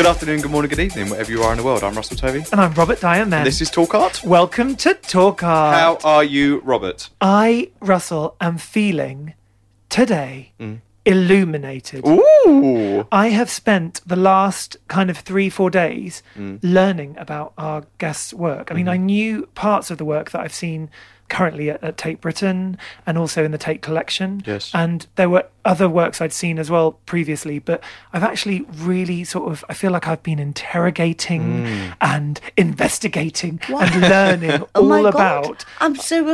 Good afternoon, good morning, good evening, wherever you are in the world. I'm Russell Tovey. And I'm Robert Diamond. This is Talk Art. Welcome to Talk Art. How are you, Robert? I, Russell, am feeling today mm. illuminated. Ooh. I have spent the last kind of three, four days mm. learning about our guests' work. I mean, mm-hmm. I knew parts of the work that I've seen currently at, at Tate Britain and also in the Tate collection. Yes. And there were other works I'd seen as well previously, but I've actually really sort of, I feel like I've been interrogating hmm. and investigating and learning Oh my all God. about I'm so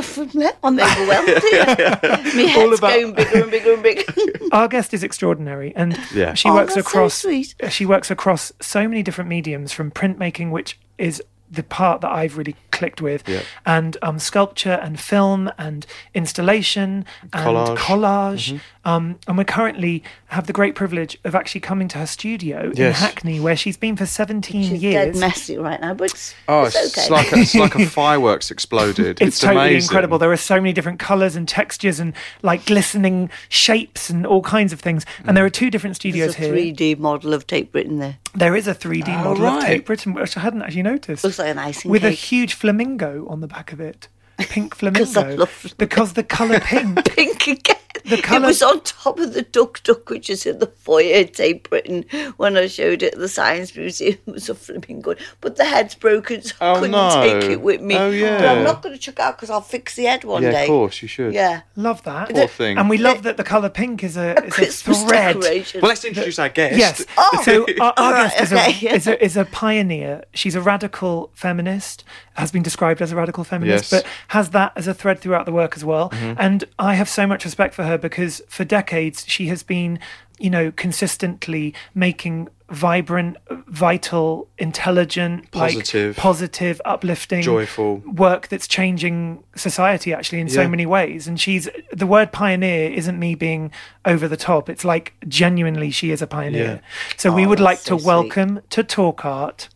I'm overwhelmed here. My head's about- going bigger and bigger and bigger. our guest is extraordinary and Yeah. she Oh, works that's so across sweet. she works across so many different mediums from printmaking which is the part that I've really clicked with Yeah. and um, sculpture and film and installation and Collage. collage, Mm-hmm. um, and we're currently have the great privilege of actually coming to her studio in Hackney where she's been for 17 She's dead years messy right now, but it's, Oh, it's it's, okay. like a, it's like a fireworks exploded. it's, It's, totally amazing. incredible. There are so many different colors and textures and like glistening shapes and all kinds of things. And there are two different studios here. There's a here. 3D model of Tate Britain there. There is a 3D Oh, model of right. Tate Britain, which I hadn't actually noticed. Looks like an icing with a huge flamingo on the back of it. Pink 'Cause I flamingo. love because the colour pink. Pink again. The colour... It colour- was on top of the duck duck, which is in the foyer at Tate Britain when I showed it at the Science Museum. It was a flamingo. But the head's broken, so I Oh, couldn't no. take it with me. Oh, But yeah. I'm not going to check out because I'll fix the head one Yeah, day. of course, you should. Yeah. Love that. Poor thing. And we love that the colour pink is a, is a Christmas thread. decoration. Well, let's introduce our guest. Yes. Oh. So our, our Right, guest is, okay. a, is, a, is a pioneer. She's a radical feminist, has been described as a radical feminist, Yes. but has that as a thread throughout the work as well. Mm-hmm. And I have so much respect for her because for decades she has been, you know, consistently making vibrant, vital, intelligent, Positive. like positive, uplifting, Joyful. work that's changing society actually in Yeah. so many ways. And she's the word pioneer isn't me being over the top. It's like genuinely she is a pioneer. So we Oh, would like that's to sweet. welcome to Talk Art.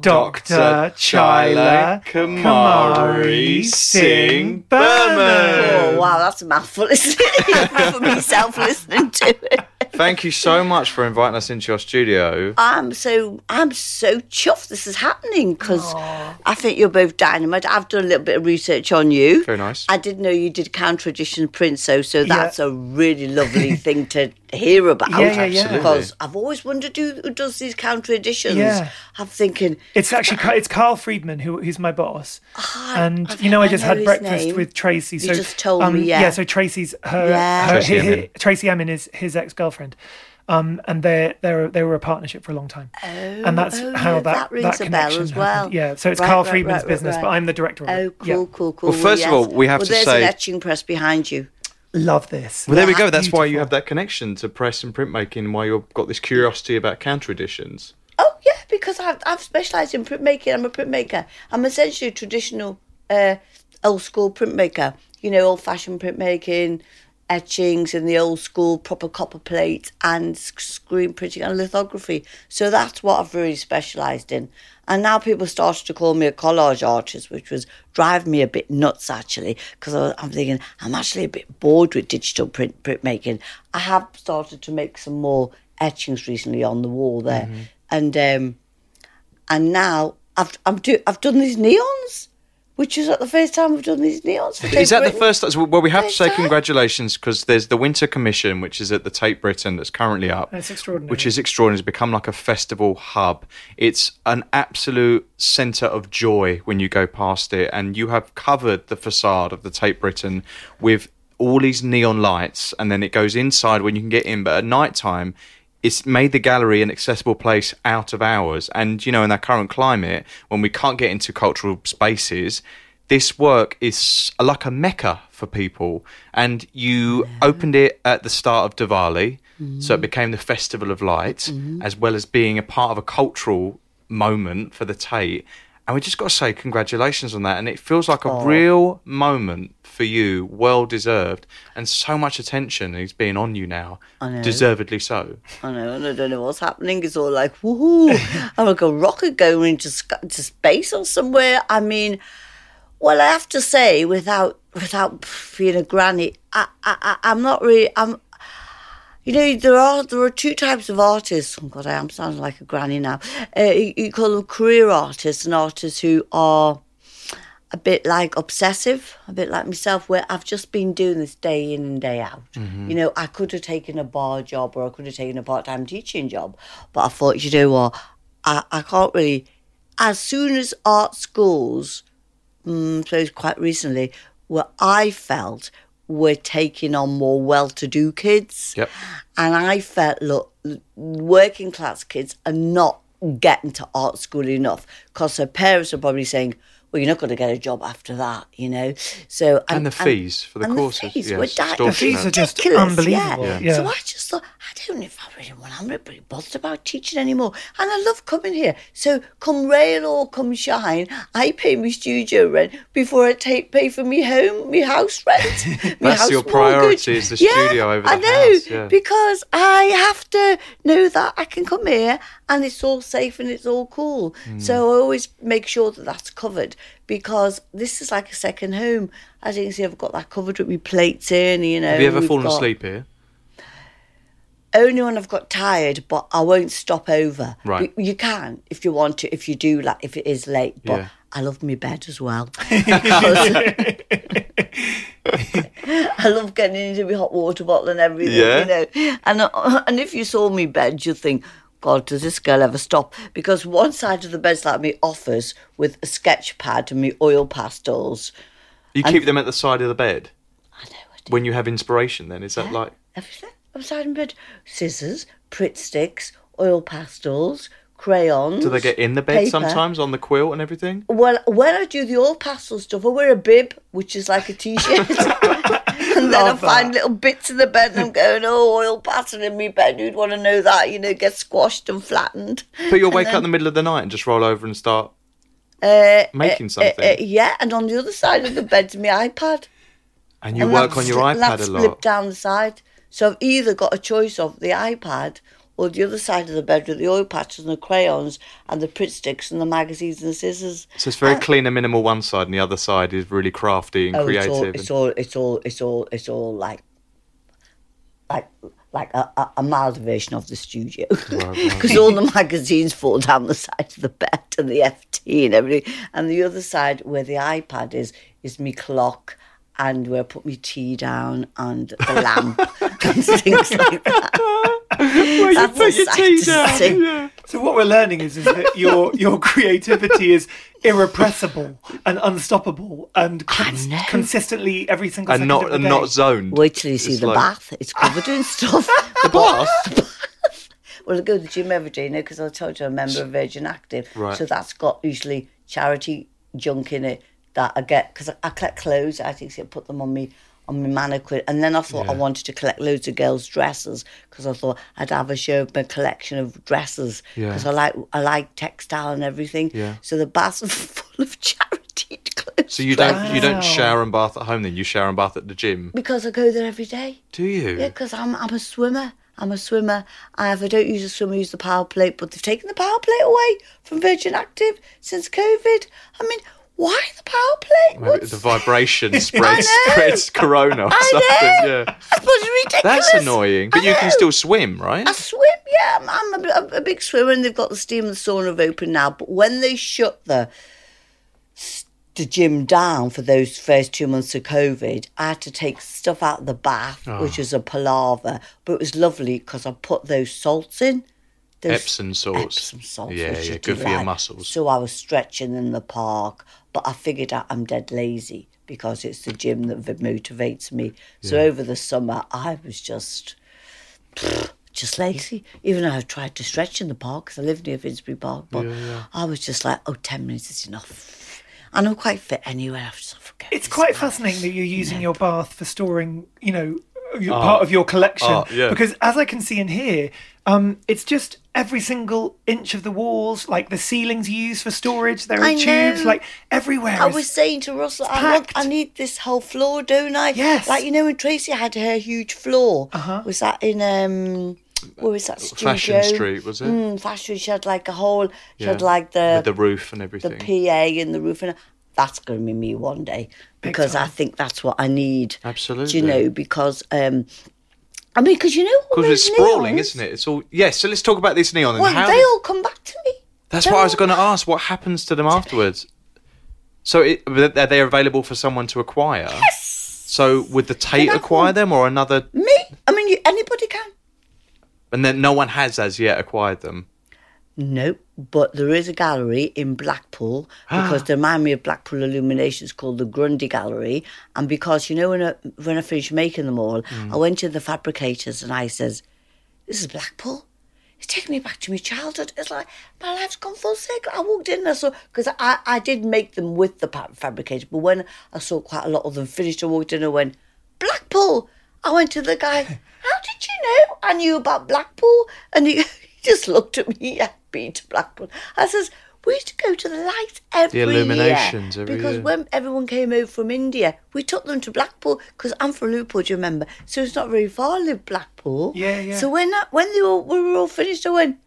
Dr. Dr. Chila Chila Kumari Singh Burman. Oh, wow, that's a mouthful, isn't it? For myself listening to it. Thank you so much for inviting us into your studio. I'm so I'm so chuffed this is happening because I think you're both dynamite. I've done a little bit of research on you. Very nice. I didn't know you did counter edition print, so so Yeah. that's a really lovely thing to hear about. Yeah, yeah, yeah. Because I've always wondered who, who does these counter editions. Yeah. I'm thinking, It's actually Ca- it's Carl Freedman who who's my boss, and I've- you know I I just know had breakfast name. with Tracy. You So just told um, me, yeah. Yeah. So Tracy's her, Yeah. her Tracy hi- hi- Tracey Emin is his ex girlfriend, um, and they they they were a partnership for a long time, and that's oh, how yeah, that that rings a bell connection as well. happened. Yeah, so it's Right, Carl right, Freedman's right, right, business, but. I'm the director of oh, cool, Yeah. cool, cool. Well, first of all, we have well, to there's say- an etching press behind you. Love this. Well, there we go. That's why you have that connection to press and printmaking, and why you've got this curiosity about counter editions. Oh yeah, because I've I've specialised in printmaking. I'm a printmaker. I'm essentially a traditional, uh, old school printmaker. You know, old fashioned printmaking, etchings in the old school proper copper plate and screen printing and lithography. So that's what I've really specialised in. And now people started to call me a collage artist, which was driving me a bit nuts actually, because I'm thinking I'm actually a bit bored with digital print printmaking. I have started to make some more etchings recently on the wall there, and um, and now I've I'm do I've done these neons, which is at the first time we've done these neons. For Is that the first? so, Well, we have to say time? congratulations because there's the Winter Commission, which is at the Tate Britain, that's currently up. It's extraordinary. Which is extraordinary. It's become like a festival hub. It's an absolute centre of joy when you go past it, and you have covered the facade of the Tate Britain with all these neon lights, and then it goes inside when you can get in. But at night time, it's made the gallery an accessible place out of hours. And you know, in our current climate, when we can't get into cultural spaces, this work is like a mecca for people. And you opened it at the start of Diwali, so it mm-hmm. became the Festival of Light, mm-hmm. as well as being a part of a cultural moment for the Tate. And we just got to say congratulations on that. And it feels like a oh. real moment for you, well deserved, and so much attention is being on you now, deservedly so. I know, and I don't know what's happening. It's all like, woohoo, I'm like a rocket going into, into space or somewhere. I mean, well, I have to say, without without being a granny, I, I, I- I'm not really. I'm. You know, there are there are two types of artists. Oh God, I am sounding like a granny now. Uh, you, you call them career artists and artists who are a bit like obsessive, a bit like myself, where I've just been doing this day in and day out. You know, I could have taken a bar job or I could have taken a part time teaching job, but I thought, you know what, I, I can't really. As soon as art schools, mm, so quite recently, where I felt were taking on more well to do kids. Yep. And I felt, look, working class kids are not getting to art school enough because their parents are probably saying, well, you're not going to get a job after that, you know. So And the fees for the and courses, fees yeah, were di- The fees are just ridiculous, unbelievable, Yeah. yeah. So I just thought, I don't know if I really want. I'm not really bothered about teaching anymore, and I love coming here. So come rain or come shine, I pay my studio rent before I take pay for me home, me house rent. me That's house your mortgage. priority is the studio over the I know house, yeah. because I have to know that I can come here and it's all safe and it's all cool. Hmm. So I always make sure that that's covered because this is like a second home. As you can see, I've got that covered with my plates in. You know, Have you ever fallen got- asleep here? Only when I've got tired, but I won't stop over. Right. You, you can if you want to, if you do, like if it is late. But Yeah. I love my bed as well. I love getting into my hot water bottle and everything. Yeah. You know, and uh, and if you saw me bed, you'd think. God, does this girl ever stop? Because one side of the bed's like me office with a sketch pad and me oil pastels. You keep them at the side of the bed I know I do when you have inspiration. Then is that like? everything. Upside in bed. Scissors, Pritt sticks, oil pastels, crayons. Do they get in the bed paper. sometimes on the quilt and everything? Well, when I do the oil pastel stuff, I wear a bib, which is like a t-shirt. and then I find that. little bits in the bed and I'm going, oh, oil pastel in me bed. Who'd want to know that? You know, get squashed and flattened. But you'll wake up in the middle of the night and just roll over and start Uh, making uh, something. uh, yeah, and on the other side of the bed's my iPad. and you and work on your iPad a lot. down the side. So I've either got a choice of the iPad or the other side of the bed with the oil patches and the crayons and the Pritt sticks and the magazines and the scissors. So it's very clean and minimal one side, and the other side is really crafty and Oh, creative. It's and- all, it's all, it's all, it's all, it's all like, like, like a, a, a mild version of the studio, because all the magazines fall down the side of the bed and the FT and everything, and the other side where the iPad is is me clock. And where I put my tea down and the lamp and things like that. Where you put your tea down. yeah. So what we're learning is, is that your your creativity is irrepressible and unstoppable and cons- consistently every single And not of the and day. not zoned. Wait till you see It's the like- bath. It's covered in stuff. The bath. Well, I go to the gym every day now because I told you I'm a member of Virgin Active. Right. So that's got usually charity junk in it that I get because I, I collect clothes. I think I put them on me on my mannequin, and then I thought I wanted to collect loads of girls' dresses because I thought I'd have a show of my collection of dresses Yeah. because I like I like textile and everything. Yeah. So the baths are full of charity clothes. So you don't you don't shower and bath at home then? You shower and bath at the gym? because I go there every day. Do you? Yeah, because I'm I'm a swimmer. I'm a swimmer. I if I don't use a swimmer, I use the power plate. But they've taken the power plate away from Virgin Active since COVID. I mean, why the power plate? Maybe What's- the vibration spreads spreads corona or I something. know. Yeah. I suppose it's ridiculous. That's annoying. But I you can still swim, right? I swim, yeah. I'm, I'm a, a, big swimmer, and they've got the steam and sauna open now. But when they shut the the gym down for those first two months of COVID, I had to take stuff out of the bath, Oh. which was a palaver. But it was lovely because I put those salts in. Those Epsom salts. Epsom salts. Yeah, yeah, good for your muscles. So I was stretching in the park, but I figured out I'm dead lazy because it's the gym that motivates me. So over the summer, I was just just lazy. Even though I've tried to stretch in the park because I live near Finsbury Park, but I was just like, oh, 10 minutes is enough. And I'm quite fit anyway. I just forget. It's quite bath. fascinating that you're using your bath for storing, you know, your, part of your collection. Oh, yeah. Because as I can see in here, um, it's just every single inch of the walls, like the ceilings you use for storage. There are I tubes, know. like everywhere. I is- was saying to Russell, I, want. I need this whole floor, don't I? Yes. Like, you know, when Tracy had her huge floor, uh-huh. was that in, um, where was that studio? Fashion Street, was it? Mm, Fashion She had like a whole, she had like the, With the roof and everything. the. PA and the roof. And that's going to be me one day because I think that's what I need. Do Absolutely. you know, because, um, I mean, because you know, Because it's sprawling, neons, isn't it? It's all yes. So let's talk about this neon. And Well, how they all come back to me. That's They're what I was going to ask. What happens to them afterwards? So it, are they available for someone to acquire? Yes. So would the Tate acquire them or another? Me? I mean, you, anybody can. And then no one has as yet acquired them. No, but there is a gallery in Blackpool ah. because they remind me of Blackpool Illuminations called the Grundy Gallery. And because, you know, when I, when I finished making them all, hmm. I went to the fabricators and I says, This is Blackpool. It's taking me back to my childhood. It's like my life's gone full circle. I walked in and I saw, because I, I did make them with the fabricator, but when I saw quite a lot of them finished, I walked in and went, Blackpool. I went to the guy, How did you know I knew about Blackpool? And he, he just looked at me, yeah, been to Blackpool. I says, we used to go to the lights every illuminations year. every because year. when everyone came over from India, we took them to Blackpool because I'm from Liverpool, do you remember? So it's not very far, live Blackpool. Yeah, yeah. So when that, when they all, we were all finished, I went,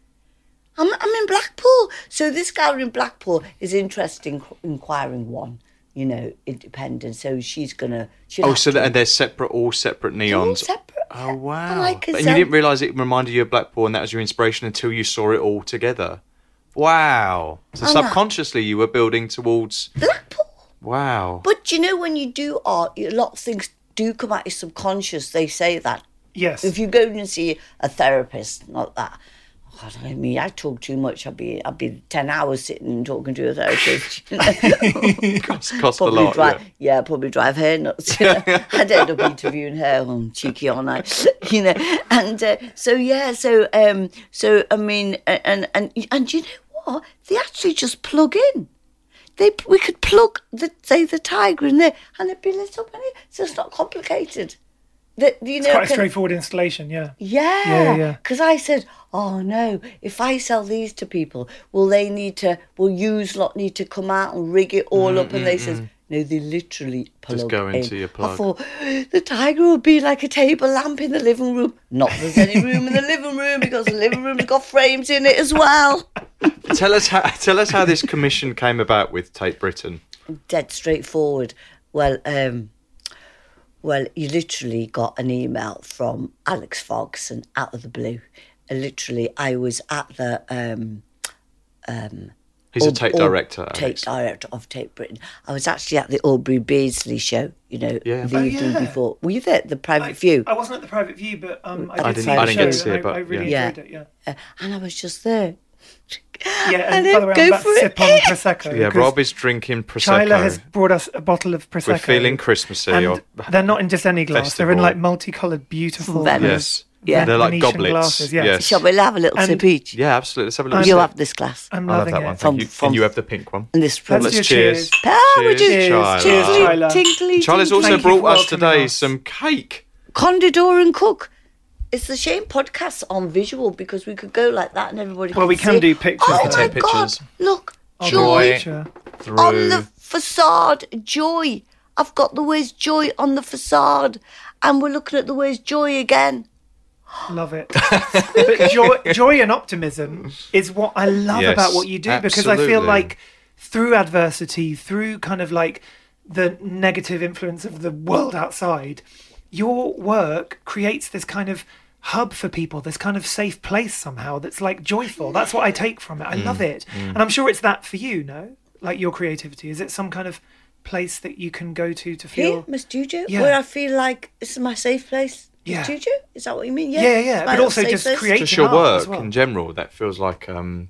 I'm, I'm in Blackpool. So this gallery in Blackpool is interesting, inquiring one, you know, independent. So she's gonna. she'll Oh, so to- that, they're separate, all separate they're all neons. separate. Oh And wow! like and you said- didn't realise it reminded you of Blackpool, and that was your inspiration until you saw it all together. Wow! So I know. Uh, subconsciously you were building towards. Blackpool. Wow! But you know, when you do art, a lot of things do come out of subconscious. They say that. yes. If you go and see a therapist, not that. God, I mean, I talk too much. I'd be, I'd be ten hours sitting and talking to a therapist. You know? Cost, cost a lot. drive, yeah. yeah. probably drive her nuts. You know? I'd end up interviewing her on cheeky on I, you know. And uh, so yeah, so um, so I mean, and and and you know what? They actually just plug in. They we could plug the say the tiger in there, and it'd be lit up in it. So it's not complicated. That you know, Quite a straightforward installation, yeah. yeah, Yeah, yeah. Because I said, oh no, if I sell these to people, will they need to? Will use lot need to come out and rig it all up? And they says, no, they literally plug Just go into in. your I thought the tiger would be like a table lamp in the living room. Not that there's any room in the living room because the living room's got frames in it as well. Tell us how. Tell us how this commission came about with Tate Britain. dead straightforward. Well, um, well, you literally got an email from Alex Farquharson out of the blue. And literally, I was at the um, He's a Aub- Tate Aub- director. Tate Alex. director of Tate Britain. I was actually at the Aubrey Beardsley show. You know, Yeah. the Oh, evening yeah. before. Were you there? at The private view. I wasn't at the private view, but um, I did I see didn't- the I didn't get to see it, and I, but I really yeah. enjoyed it. Yeah. Uh, and I was just there. Yeah, and, And by the way, then I'm go about to for sip it. on prosecco. Yeah, 'cause Rob is drinking prosecco. Chila has brought us a bottle of prosecco. We're feeling Christmassy. and or- they're not in just any glass. They're in like multicolored, beautiful. Venice. Yes. Yeah. They're like Venetian goblets. glasses, yeah. Yes. Shall we have a little And- sip each? Yeah, absolutely. Let's have a little. You sip. have this glass. I'm I'll have that it. one. Thank From- you. from- and you have the pink one. And this Let's from Let's cheers. cheers. We Cheers, just- Chila. Cheers, Tinkly, Chila. tinkly, Charlie's also Thank brought us today us. some cake. Konditor and Cook. It's a shame podcasts on visual because we could go like that and everybody. Well, we can it. do pictures Oh my Take god! pictures. Look, I'll do a joy. Through. on the facade. Joy. I've got the words joy on the facade, and we're looking at the words joy again. Love it. but joy, joy and optimism is what I love Yes, about what you do because I feel like through adversity, through kind of like the negative influence of the world outside, your work creates this kind of hub for people, this kind of safe place somehow that's like joyful. That's what I take from it. I love Mm, it. And I'm sure it's that for you, no? Like your creativity. Is it some kind of place that you can go to to Here, feel? my studio, Yeah. where I feel like this is my safe place. The Yeah. studio? Is that what you mean? Yeah, yeah, it's my but little also safe just place. create- just your work well. in general that feels like um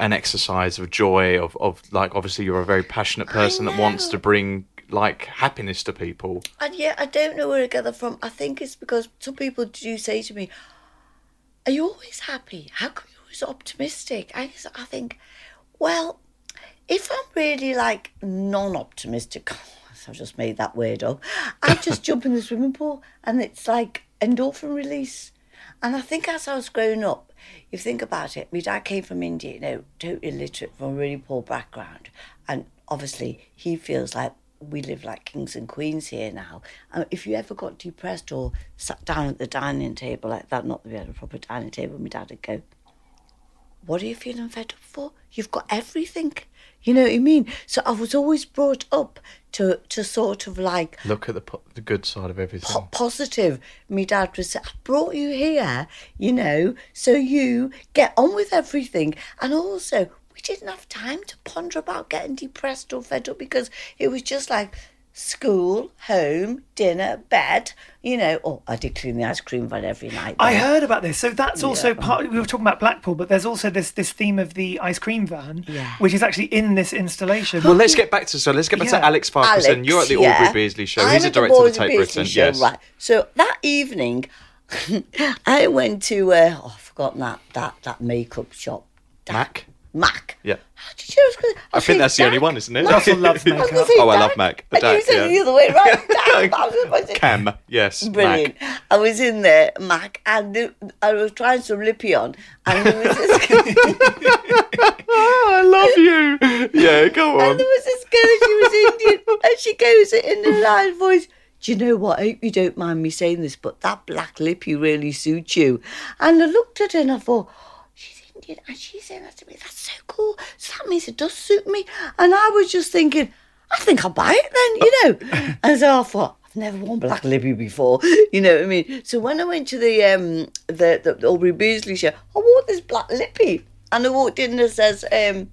an exercise of joy of of like obviously you're a very passionate person that wants to bring like happiness to people And yeah, I don't know where I get that from. I think it's because some people do say to me, Are you always happy? How come you're always optimistic? I, I think, well, if I'm really like non optimistic, I've just made that word up, I just jump in the swimming pool and it's like endorphin release. And I think as I was growing up, you think about it, my dad came from India, you know, totally illiterate from a really poor background. And obviously, he feels like we live like kings and queens here now. And if you ever got depressed or sat down at the dining table like that, not that we had a proper dining table, my dad would go, What are you feeling fed up for? You've got everything. You know what I mean? So I was always brought up to, to sort of like look at the po- the good side of everything po- positive. My dad was, I brought you here, you know, so you get on with everything. And also, we didn't have time to ponder about getting depressed or fed up because it was just like school, home, dinner, bed, you know. Oh, I did clean the ice cream van every night. I heard about this. So that's also part. We were talking about Blackpool, but there's also this this theme of the ice cream van, Yeah. which is actually in this installation. well let's get back to so let's get back Yeah. to alex farquharson Alex, you're at the yeah. aubrey beardsley show I'm he's a director of the Aubrey Tate Beardsley britain show, yes Right. So that evening, I went to uh, oh, I've forgotten that that that makeup shop. mac Mac. Yeah. How did you know? I, was gonna, I think that's the only one, isn't it? Russell loves I was gonna makeup. say Oh, I love Mac. And you said yeah. the other way, right? Dak, I was supposed cam yes Brilliant. mac I was in there, Mac, and the, I was trying some lippy on, and there was this, oh, i love you yeah go on and there was this girl, she was Indian, and she goes in a loud voice. Do you know what? I hope you don't mind me saying this, but that black lippy really suits you. And I looked at her and I thought, she's Indian, and she's saying that to me. That's so cool. So that means it does suit me. And I was just thinking, I think I'll buy it then, you know. and so I thought, I've never worn black lippy before, you know what I mean? So when I went to the um the, the, the Aubrey Beardsley show, I wore this black lippy. And I walked in and says, um,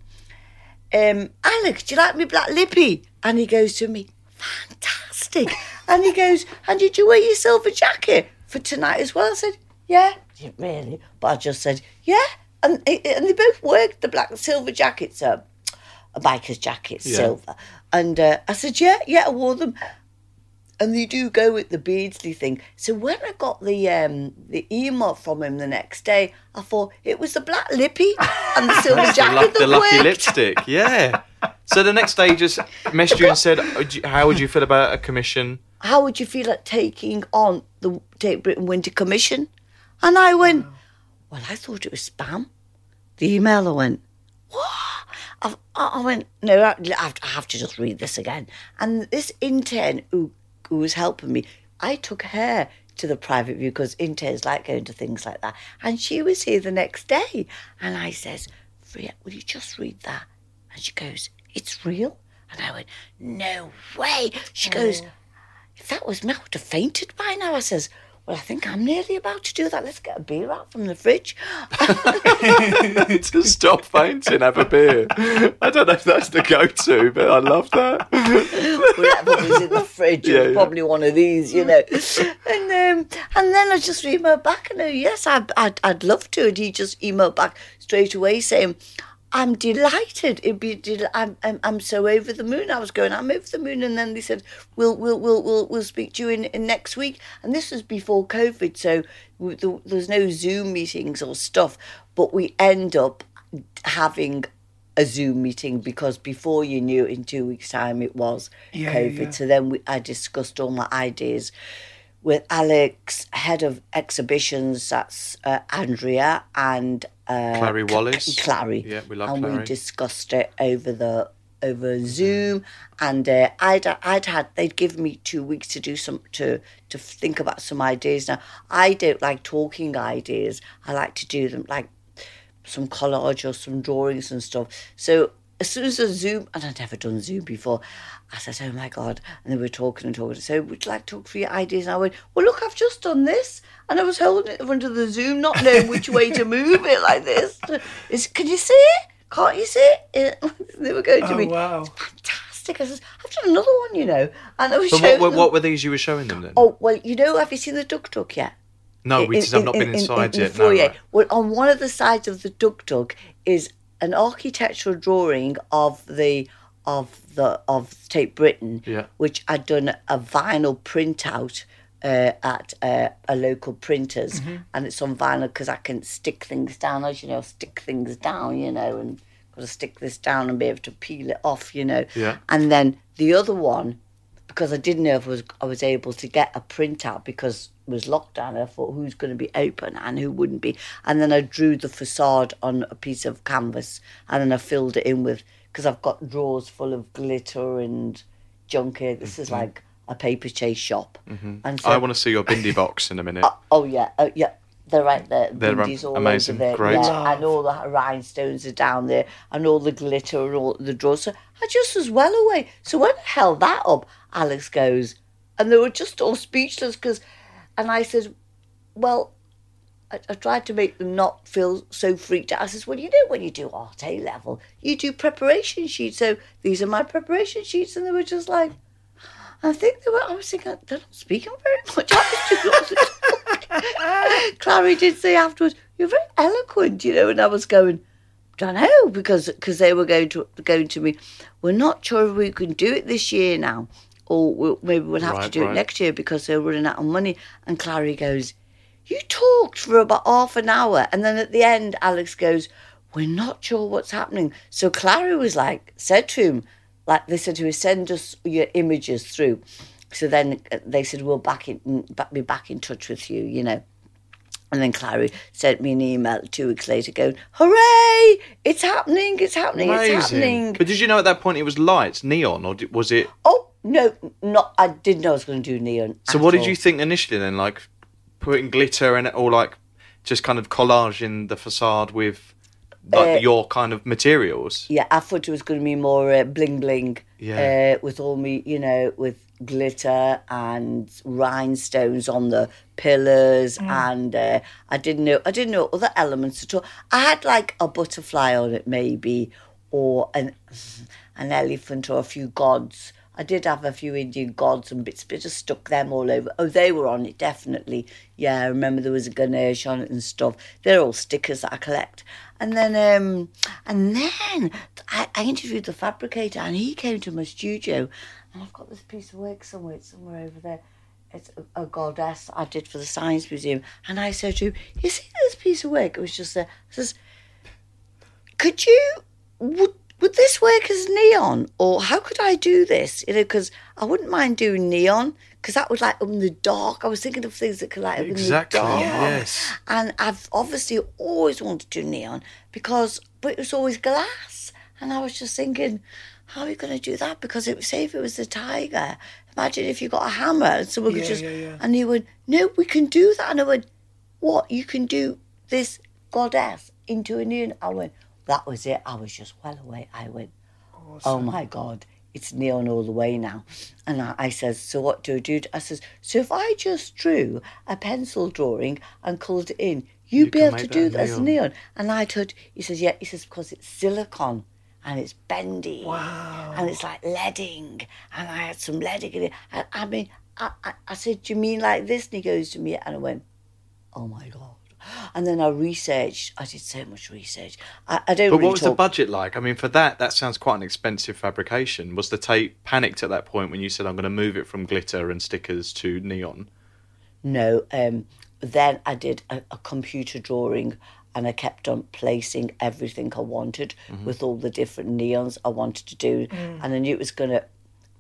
um, Alex, do you like me black lippy? And he goes to me, fantastic. and he goes, and did you wear your silver jacket for tonight as well? I said, yeah. Didn't really, but I just said, yeah. And and they both worked the black and silver jackets, uh, a biker's jacket, Yeah. silver. And uh, I said, yeah, yeah, I wore them. And they do go with the Beardsley thing. So when I got the um, the email from him the next day, I thought it was the black lippy and the silver the, jacket luck- that the lucky worked. lipstick yeah so the next day just messaged you and said "Oh, how would you feel about a commission how would you feel at taking on the Tate Britain Winter Commission? And I went, well, I thought it was spam. The email, I went, what? I, I went, no, I have, I have to just read this again. And this intern who, who was helping me, I took her to the private view because interns like going to things like that. And she was here the next day. And I says, Freya, will you just read that? And she goes, it's real? And I went, no way. She goes, oh. if that was me, I would have fainted by now. I says, well, I think I'm nearly about to do that. Let's get a beer out from the fridge. to stop fainting, have a beer. I don't know if that's the go-to, but I love that. Whatever in the fridge, Yeah, yeah. probably one of these, you know. And um, and then I just emailed back and oh, yes, I'd, I'd, I'd love to. And he just emailed back straight away saying, I'm delighted. It'd be del- I'm, I'm I'm so over the moon. I was going, I'm over the moon, and then they said, we'll we'll we'll we'll, we'll speak to you in, in next week. And this was before COVID, so w- there there no Zoom meetings or stuff. But we end up having a Zoom meeting because before you knew, in two weeks' time, it was Yeah, COVID. yeah. So then we, I discussed all my ideas with Alex, head of exhibitions. That's uh, Andrea and uh, Clary Wallis. Clary. Yeah, we love and Clary. we discussed it over the over Zoom, and uh, I'd I'd had they'd given me two weeks to do some to to think about some ideas. Now I don't like talking ideas. I like to do them like some collage or some drawings and stuff. So as soon as the Zoom, and I'd never done Zoom before, I said, "Oh my god!" And they were talking and talking. So would you like to talk for your ideas? And I went, "Well, look, I've just done this," and I was holding it in front of the Zoom, not knowing which way to move it like this. Is can you see it? Can't you see it? they were going to Oh, me. wow. It's fantastic. fantastic. I says, I've done another one, you know. And I was But showing what, what, them- what were these you were showing them then? Oh, well, you know, have you seen the Duck Duck yet? no, we in- just, I've not been in- in- inside in yet. the No, foyer. right. Well, on one of the sides of the Duck Duck is an architectural drawing of the of the of Tate Britain, Yeah. which I'd done a vinyl printout uh, at uh, a local printers, Mm-hmm. and it's on vinyl because I can stick things down, as you know, stick things down, you know, and got to stick this down and be able to peel it off, you know. Yeah. And then the other one, because I didn't know if I was I was able to get a printout because it was lockdown. I thought who's going to be open and who wouldn't be. And then I drew the facade on a piece of canvas and then I filled it in with because I've got drawers full of glitter and junk here. This is mm-hmm. like a Paperchase shop. Mm-hmm. And so I want to see your bindi box in a minute. Oh, oh yeah, oh yeah. They're right there. They're Bindies all amazing. over there. Great. Yeah, and all the rhinestones are down there, and all the glitter and all the drawers. So I just was well away. So when I held that up, Alex goes, and they were just all speechless because, and I said, well, I, I tried to make them not feel so freaked out. I says, well, you know, when you do art A level, you do preparation sheets. So these are my preparation sheets, and they were just like. I think they were. I was thinking they're not speaking very much. Clary did say afterwards, "You're very eloquent," you know, and I was going, "Don't know," because because they were going to going to me. We're not sure if we can do it this year now, or we'll, maybe we'll have to do right. it next year because they're running out of money. And Clary goes, "You talked for about half an hour, and then at the end, Alex goes." We're not sure what's happening. So Clary was like, said to him, like they said to him, send us your images through. So then they said, we'll back in, mm, back, be back in touch with you, you know. And then Clary sent me an email two weeks later going, hooray, it's happening, it's happening, it's happening. But did you know at that point it was lights, neon, or did, was it? Oh, no, not, I didn't know I was going to do neon. So at what did you think initially then? Like putting glitter in it, or like just kind of collaging the facade with like your kind of materials? Yeah, I thought it was going to be more uh, bling bling. Yeah. Uh, with all me, you know, with glitter and rhinestones on the pillars, and uh, I didn't know, I didn't know other elements at all. I had like a butterfly on it, maybe, or an an elephant, or a few gods. I did have a few Indian gods and bits, but just stuck them all over. Oh, they were on it definitely. Yeah, I remember there was a Ganesh on it and stuff. They're all stickers that I collect. And then, um, and then I, I interviewed the fabricator, and he came to my studio, and I've got this piece of work somewhere, it's somewhere over there. It's a, a goddess I did for the Science Museum, and I said to him, "You see this piece of work? It was just there." I says, "Could you would would this work as neon, or how could I do this? You know, because I wouldn't mind doing neon." Because that would light up in the dark. I was thinking of things that could light up Exactly, in the dark. yes. And I've obviously always wanted to do neon because, but it was always glass. And I was just thinking, how are you going to do that? Because it, was say if it was the tiger, imagine if you got a hammer and someone could just, yeah, yeah. and he went, no, we can do that. And I went, what? You can do this goddess into a neon? I went, that was it. I was just well away. I went, oh my God, it's neon all the way now. And I, I says, so what do I do? I says, so if I just drew a pencil drawing and colored it in, you'd You be able to do that as neon. And I told, he says, yeah, he says, because it's silicon and it's bendy. Wow. And it's like leading. And I had some leading in it. And I mean, I, I, I said, do you mean like this? And he goes to me, and I went, oh my God. And then I researched. I did so much research. I, I don't But really what was the budget like? I mean, for that, that sounds quite an expensive fabrication. Was the Tate panicked at that point when you said, "I'm going to move it from glitter and stickers to neon"? No. Um, then I did a, a computer drawing and I kept on placing everything I wanted with all the different neons I wanted to do. And I knew it was going to,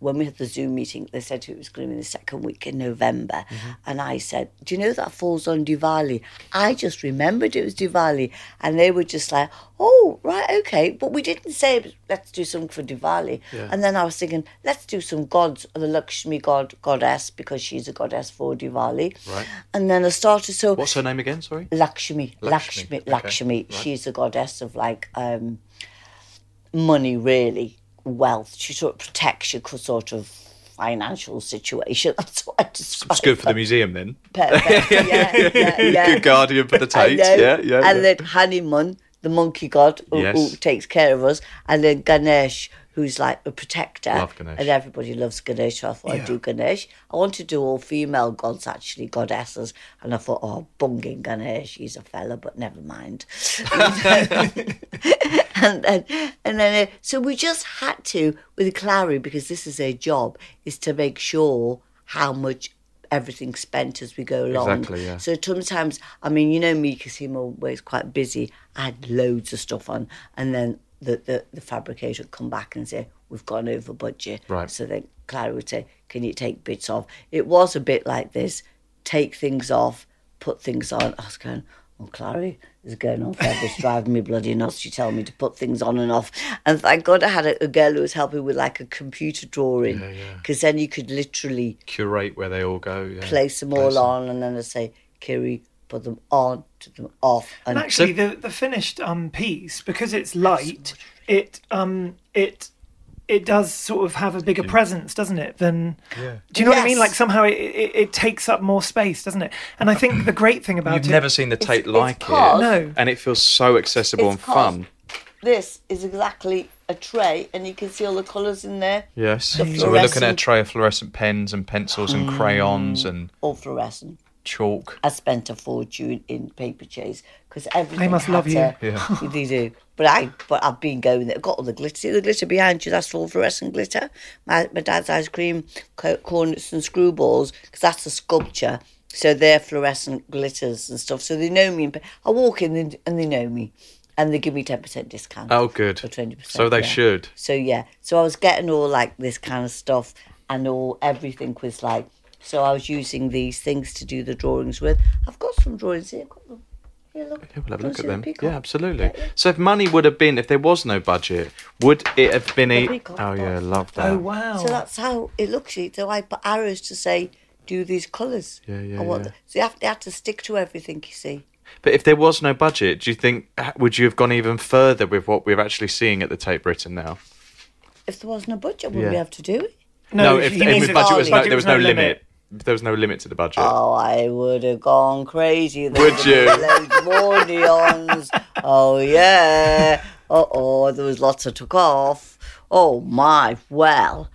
when we had the Zoom meeting, they said it was going to be the second week in November. And I said, Do you know that falls on Diwali? I just remembered it was Diwali. And they were just like, Oh, right, okay. But we didn't say, Let's do something for Diwali. And then I was thinking, Let's do some gods, the Lakshmi god, goddess, because she's a goddess for Diwali. Right. And then I started, so What's her name again? Sorry. Lakshmi, Lakshmi, Lakshmi, okay, Lakshmi. right. She's a goddess of like um, money, really, wealth. She sort of protects your sort of financial situation. That's what I describe. It's good for the museum then. Perfect. Yeah, yeah, yeah. Good guardian for the Tate. Yeah, yeah. And yeah. then Hanuman, the monkey god who, who takes care of us, and then Ganesh, who's like a protector. Love Ganesh. And everybody loves Ganesh, so I thought I'd do Ganesh. I wanted to do all female gods, actually, goddesses. And I thought, oh, bunging Ganesh, he's a fella, but never mind. and then, and then, uh, so we just had to, with Clary, because this is her job, is to make sure how much everything's spent as we go along. Exactly, yeah. So sometimes, I mean, you know me, because I'm always quite busy. I had loads of stuff on, and then the, the, the fabricator would come back and say, we've gone over budget. Right. So then Clara would say, can you take bits off? It was a bit like this, take things off, put things on. I was going, oh, Clary, is going on forever. It's driving me bloody nuts. You tell me to put things on and off. And thank God I had a, a girl who was helping with like a computer drawing. Because then you could literally Curate where they all go. Yeah. place them all on and then I say, Kiri, put them on, took them off. And, And actually, the the finished um piece because it's light, it um it it does sort of have a bigger presence, doesn't it? Than do you know what I mean? Like somehow it, it, it takes up more space, doesn't it? And I think the great thing about You've it, never seen the Tate it's like cause- it. No. And it feels so accessible It's and fun. this is exactly a tray and you can see all the colours in there, Yes. The So we're looking at a tray of fluorescent pens and pencils and crayons and all fluorescent. Chalk. I spent a fortune in Paperchase because everything. They must had love you. to- Yeah. they do. But I, but I've been going there. I've got all the glitter. See the glitter behind you? That's all fluorescent glitter. My, my dad's ice cream co- cornets and screwballs because that's a sculpture. So they're fluorescent glitters and stuff. So they know me. and I walk in and, and they know me, and they give me ten percent discount. Oh, good. Or twenty percent. So they should. So yeah, so I was getting all like this kind of stuff, and all everything was like. So I was using these things to do the drawings with. I've got some drawings here. Got them. Here, look. Yeah, we'll have a look see at the them. peacock? Yeah, absolutely. So if money would have been, if there was no budget, would it have been a? peacock Oh yeah, box. love that. oh wow, So that's how it looks. So I put arrows to say, do these colours. Yeah, yeah, I want yeah. the- so you have, you have to stick to everything, you see. But if there was no budget, do you think would you have gone even further with what we're actually seeing at the Tate Britain now? If there wasn't a budget, wouldn't Yeah. we have to do it? no, if, he if the budget was no, budget there was no limit. There was no limit to the budget. Oh, I would have gone crazy. There Would you? more neons. Oh, yeah. Uh oh, there was lots I took off. Oh, my. Well,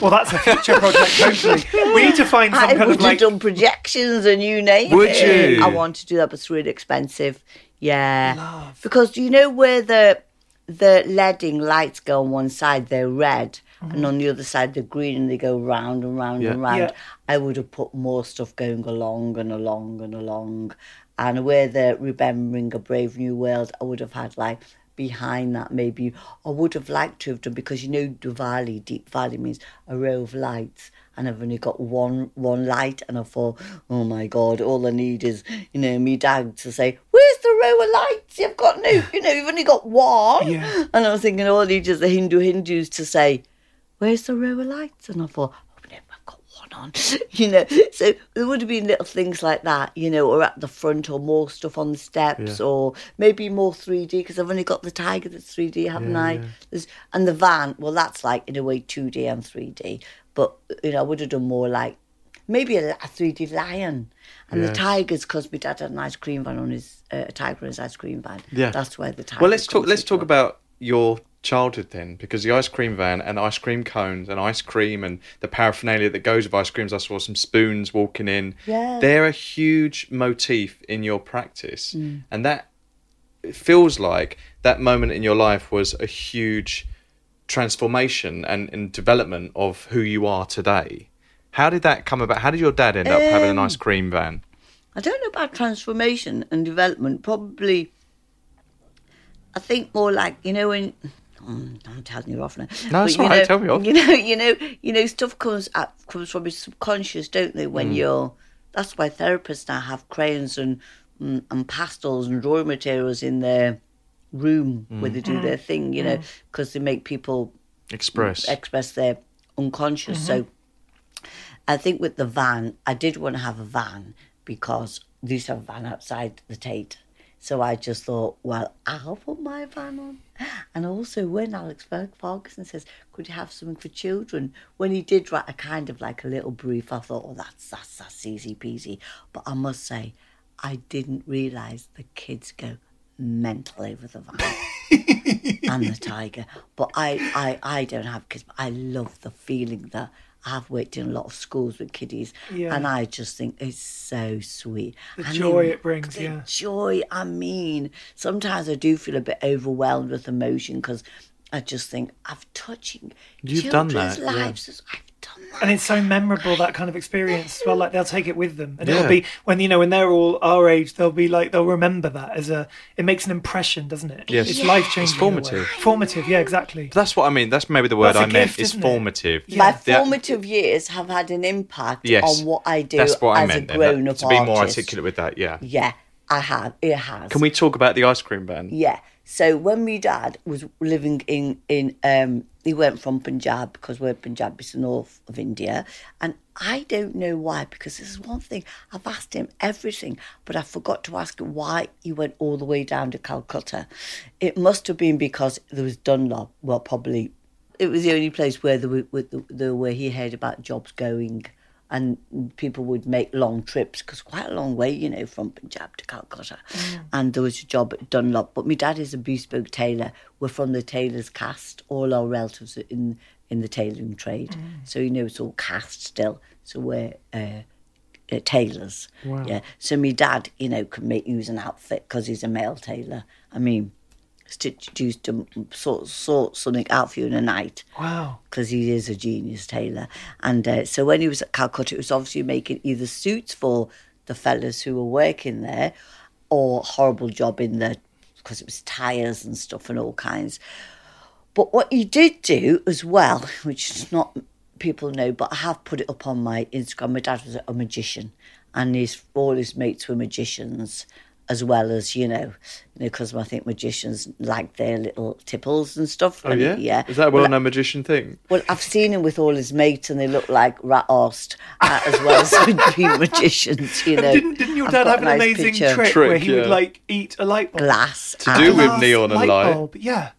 Well, that's a future project. Hopefully, we need to find some I kind would of have like. done projections and you name Would it. you? I want to do that, but it's really expensive. Yeah. Because do you know where the the leading lights go on one side, they're red, Mm-hmm. and on the other side they're green, and they go round and round Yeah. and round. Yeah. I would have put more stuff going along and along and along. And where the remembering a brave new world, I would have had like behind that maybe I would have liked to have done because you know Diwali, Deepavali means a row of lights and I've only got one one light and I thought, oh my god, all I need is, you know, me dad to say, Where's the row of lights? You've got no you know, you've only got one Yeah. and I was thinking all I need is the Hindu Hindus to say, Where's the row of lights? And I thought, oh I've got one on. you know. So there would have been little things like that, you know, or at the front or more stuff on the steps or maybe more 3D because I've only got the tiger that's 3D, haven't I? There's, and the van, well, that's like in a way 2D and 3D. But, you know, I would have done more like maybe a, a 3D lion. And the tigers, because my dad had an ice cream van on his, uh, a tiger on his ice cream van. Yeah. That's where the tiger Well, let's talk. Let's talk about your childhood then, because the ice cream van and ice cream cones and ice cream and the paraphernalia that goes with ice creams. I saw some spoons walking in. Yeah. they're a huge motif in your practice, Mm. and that it feels like that moment in your life was a huge transformation and, and development of who you are today. How did that come about? How did your dad end up having an Um, ice cream van? I don't know about transformation and development. Probably, I think more like you know when. Mm, I'm telling you off now. No, it's But, you all right, know- tell me off. You know, you know, you know, stuff comes up, comes from your subconscious, don't they? Mm. When you're, that's why therapists now have crayons and mm, and pastels and drawing materials in their room where they Mm. do their thing. You know, because they make people Express. express their unconscious. So I think with the van, I did want to have a van because they used to have a van outside the Tate. So I just thought, well, I'll put my van on. And also, when Alex Ferg- Ferguson says, could you have something for children? When he did write a kind of like a little brief, I thought, oh, that's, that's, that's easy peasy. But I must say, I didn't realise the kids go mental over the van and the tiger. But I, I, I don't have kids. But I love the feeling that I've worked in a lot of schools with kiddies, Yeah. and I just think it's so sweet. The And joy the- it brings, the yeah. joy. I mean, sometimes I do feel a bit overwhelmed with emotion because I just think I've touching You've done children's that, yeah. lives. I've done that. And it's so memorable that kind of experience as well like they'll take it with them and Yeah. it'll be when you know when they're all our age they'll be like they'll remember that as a it makes an impression doesn't it Yes. it's Yeah. life changing It's formative. formative yeah exactly That's what I mean. That's maybe the word i a I meant. gift, is isn't it? formative. My formative years have had an impact yes, on what I do That's what I as meant. a then, that- grown-up to be more artist. articulate with that. Yeah. Yeah, I have. It has. Can we talk about the ice cream van? Yeah. So when my dad was living in in um, he went from Punjab because we're Punjab, it's the north of India, and I don't know why because this is one thing I've asked him everything, but I forgot to ask him why he went all the way down to Calcutta. It must have been because there was Dunlop. Well, probably it was the only place where there were, where he heard about jobs going and people would make long trips because quite a long way, you know, from Punjab to Calcutta. And there was a job at Dunlop. But my dad is a bespoke tailor. We're from the tailor's caste. All our relatives are in in the tailoring trade. So, you know, it's all caste still. So we're uh, uh, tailors. Yeah. So my dad, you know, could make use an outfit because he's a male tailor. I mean, stitch used to sort sort something out for you in a night wow because he is a genius tailor. And uh, so when he was at Calcutta, it was obviously making either suits for the fellas who were working there or horrible job in the because it was tyres and stuff and all kinds. But what he did do as well, which is not people know, but I have put it up on my Instagram. My dad was a magician, and his all his mates were magicians, as well as you know, because I think magicians like their little tipples and stuff. Oh and yeah. yeah. Is that a Well, well-known magician thing? well, I've seen him with all his mates, and they look like rat arsed, uh, as well as being magicians. You know, didn't, didn't your dad have an nice amazing picture. trick, Trick, where he would like eat a light bulb glass To do with neon and light. bulb yeah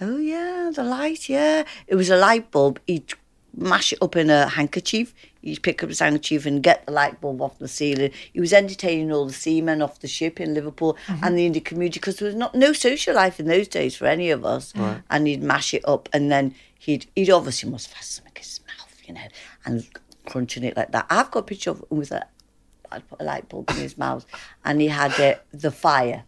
Oh yeah, the light. Yeah, it was a light bulb. He'd mash it up in a handkerchief. He'd pick up his handkerchief and get the light bulb off the ceiling. He was entertaining all the seamen off the ship in Liverpool and the Indian community because there was not no social life in those days for any of us. And he'd mash it up, and then he'd he'd obviously must have had something in his mouth, you know, and crunching it like that. I've got a picture of him with a. I'd put a light bulb in his mouth, and he had uh, the fire.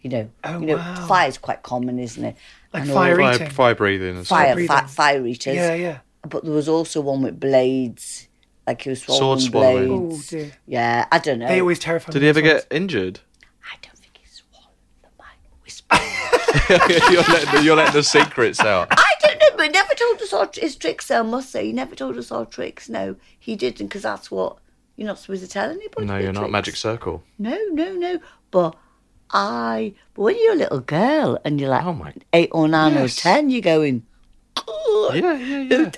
You know, Oh, you know, wow. fire's quite common, isn't it? Like And all- fire Fire, eating. fire breathing and stuff. fire, breathing. fi- fire eaters. yeah yeah But there was also one with blades, like he was swallowing Sword swallowing. oh blades. dear Yeah, I don't know. they always terrify Did he ever get injured? I don't think he swallowed the mic. Whisper. you're, letting the, you're letting the secrets out. I don't know, but he never told us our, his tricks. I must say, he never told us our tricks. No, he didn't, because that's what you're not supposed to tell anybody. No, your you're not. tricks. Magic Circle. No, no, no. But I, but when you're a little girl and you're like Oh my- eight or nine Yes. or ten, you're going, "God, Yeah, yeah, yeah.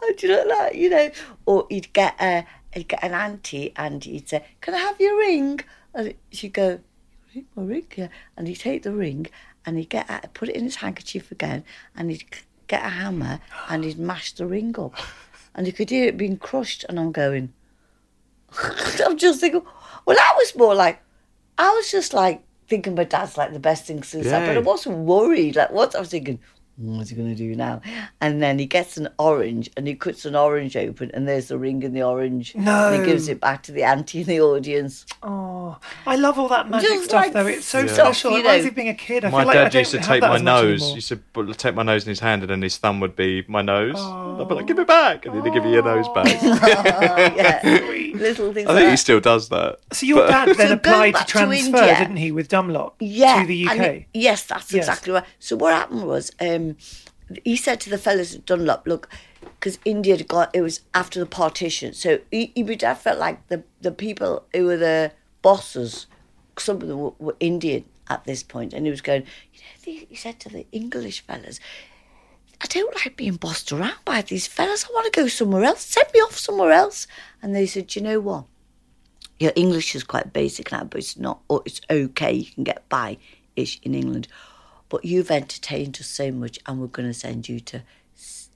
Died?" Do you know that? You know, or he'd get a, he'd get an auntie and he'd say, "Can I have your ring?" And she'd go, "Ring, my ring, yeah." And he'd take the ring and he'd get a, put it in his handkerchief again, and he'd get a hammer and he'd mash the ring up, and you could hear it being crushed. And I'm going, I'm just thinking, well, that was more like, I was just like thinking my dad's like the best thing since that, but I wasn't worried. Like, what I was thinking, what's he going to do now? And then he gets an orange and he cuts an orange open, and there's the ring in the orange. And No. he gives it back to the auntie in the audience. Oh, I love all that magic Just stuff like though. It's so Yeah. special. you It reminds know. me of being a kid. I My feel like I dad used to take my nose. anymore. Used to take my nose in his hand, and then his thumb would be my nose. I'd be like, "Give it back," and then he'd give you your nose back. yeah, little things I like think he still does that. So your dad then So applied to back to transfer, India- didn't he, with Dunlop yeah, to the UK? it- yes, that's Yes. exactly right. So what happened was, um, he said to the fellas at Dunlop, look, because India had got it was after the partition, so dad felt like the the people who were the bosses, some of them were, were Indian at this point, and he was going, you know, the, he said to the English fellas. I don't like being bossed around by these fellas. I want to go somewhere else. Send me off somewhere else. And they said, you know what? your English is quite basic now, but it's not. It's okay. You can get by ish in England, but you've entertained us so much, and we're going to send you to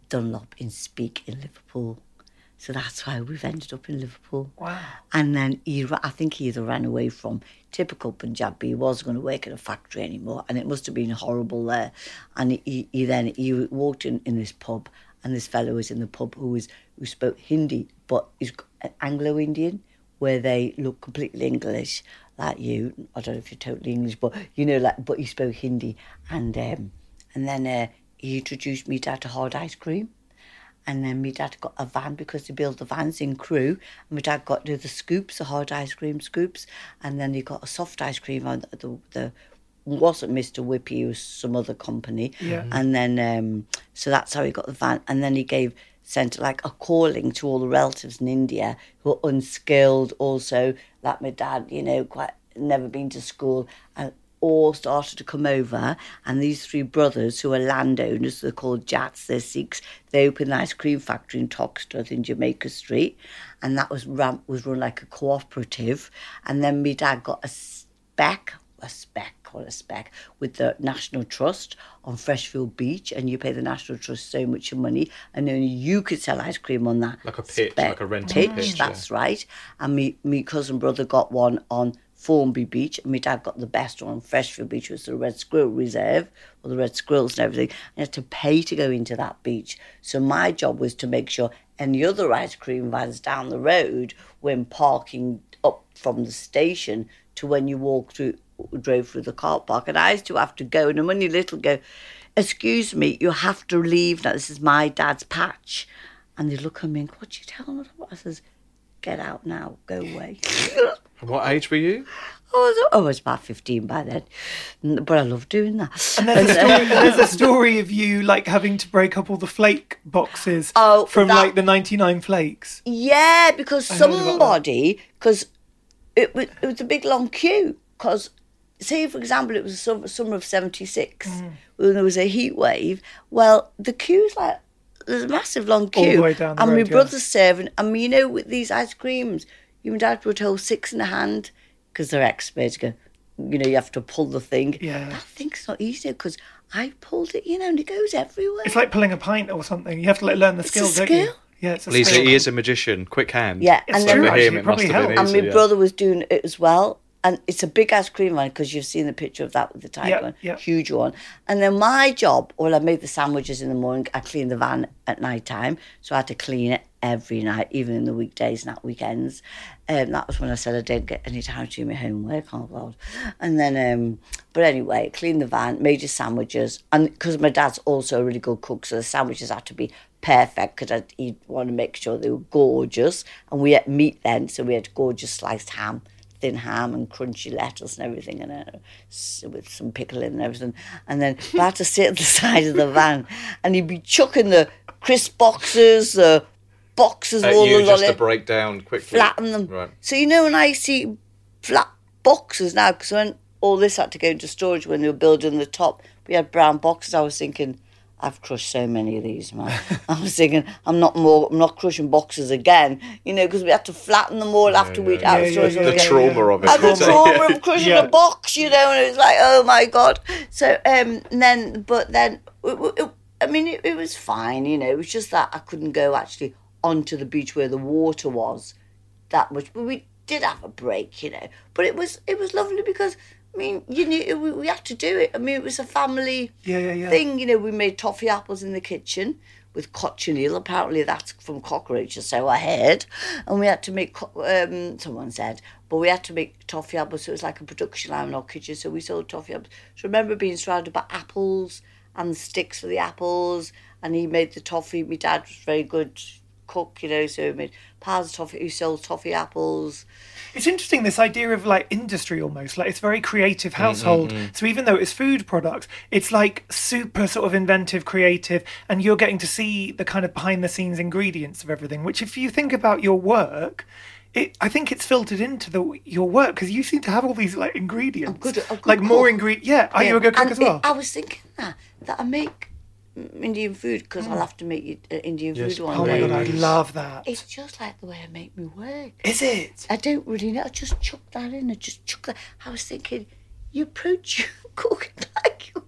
Dunlop in Speke in Liverpool. So that's why we've ended up in Liverpool. Wow. And then he, I think he either ran away from typical Punjabi. He wasn't going to work in a factory anymore, and it must have been horrible there. And he, he then he walked in, in this pub, and this fellow was in the pub who was who spoke Hindi, but he's uh, Anglo Indian, where they look completely English, like you. I don't know if you're totally English, but you know, like but he spoke Hindi, and um, and then uh, he introduced me dad to hard ice cream. And then my dad got a van because they build the vans in Crewe. And my dad got the scoops, the hard ice cream scoops. And then he got a soft ice cream on the, the, the wasn't Mr. Whippy, it was some other company. Yeah. And then, um, so that's how he got the van. And then he gave, sent like a calling to all the relatives in India who are unskilled, also, like my dad, you know, quite never been to school. And all started to come over, and these three brothers, who are landowners, they're called Jats, they're Sikhs, they opened an ice cream factory in Toxteth in Jamaica Street, and that was run, was run like a cooperative. And then my dad got a spec, a spec, a spec, with the National Trust on Freshfield Beach, and you pay the National Trust so much money, and only you could sell ice cream on that. Like a pitch, spec like a rental pitch. pitch, yeah. That's right. And me, me cousin brother got one on Formby Beach, and my dad got the best one on Freshfield Beach, which was the Red Squirrel Reserve, or the Red Squirrels and everything. And you had to pay to go into that beach. So my job was to make sure any other ice cream vans down the road when parking up from the station to when you walk through, drove through the car park. And I used to have to go, and I'm only little go, excuse me, you have to leave now. This is my dad's patch. And they look at me and go, what you telling me? I says, get out now, go away. What age were you? I was, I was about 15 by then, but I love doing that. And there's a, story, there's a story of you like having to break up all the flake boxes Oh, from that- like the 99 flakes. Yeah, because heard about that. somebody, because it, was- it was a big long queue. Because, say, for example, it was summer, summer of 76, Mm. when there was a heat wave. Well, the queue's like, there's a massive long All queue. the way down the and my road, yeah. brother's serving. And you know, with these ice creams, you and dad would hold six in a hand because they're experts. Go, you know, you have to pull the thing. Yeah. That thing's not easy because I pulled it, you know, and it goes everywhere. It's like pulling a pint or something. You have to like learn the It's a skill, don't you? skill. Yeah, it's a Lisa, skill. he is a magician. Quick hand. Yeah, It's and So true, then for actually, him, it it must probably have been easy. and my yeah. brother was doing it as well. And it's a big ice cream one because you've seen the picture of that with the tiger Yeah, one, yeah. huge one. And then my job, well, I made the sandwiches in the morning. I cleaned the van at night time, so I had to clean it every night, even in the weekdays, not weekends. Um, that was when I said I didn't get any time to do my homework. Oh God! And then, um, but anyway, cleaned the van, made the sandwiches, and because my dad's also a really good cook, so the sandwiches had to be perfect because he'd want to make sure they were gorgeous. And we had meat then, so we had gorgeous sliced ham, thin ham, and crunchy lettuce and everything, and with some pickle in and everything. And then I had to sit at the side of the van, and he'd be chucking the crisp boxes, the boxes, At all you the just to break down quickly. flatten them. Right. So you know when I see flat boxes now, because when all this had to go into storage when they were building the top, we had brown boxes. I was thinking, I've crushed so many of these, man. I was thinking, I'm not more, I'm not crushing boxes again, you know, because we had to flatten them all after we'd out Yeah, of yeah, storage. yeah, The trauma of it. And the trauma of crushing Yeah. a box, you know, and it was like, oh my god. So, um, and then, but then, it, it, I mean, it, it was fine, you know. It was just that I couldn't go actually onto the beach where the water was that much. But we did have a break, you know. But it was it was lovely because I mean, you knew we, we had to do it. I mean, it was a family Yeah, yeah, yeah. thing. You know, we made toffee apples in the kitchen with cochineal. Apparently, that's from cockroaches, so I heard. And we had to make, um, someone said, but we had to make toffee apples. So it was like a production line in our kitchen. So we sold toffee apples. So I remember being surrounded by apples and sticks for the apples. And he made the toffee. My dad was very good cook, you know, so he made piles of toffee. He sold toffee apples. It's interesting this idea of like industry almost like it's very creative mm-hmm, household. Mm-hmm. So even though it's food products, it's like super sort of inventive, creative, and you're getting to see the kind of behind the scenes ingredients of everything. Which, if you think about your work, it I think it's filtered into the your work because you seem to have all these like ingredients, good- a good like more cook. ingredients. Yeah, are you a good cook And as well? it- I was thinking that that I make Indian food because I'll have to make you, uh, Indian Yes, food one oh my god, I love that. It's just like the way I make me work. Is it? I don't really know. I just chuck that in. I just chuck that. I was thinking, you approach you cook like you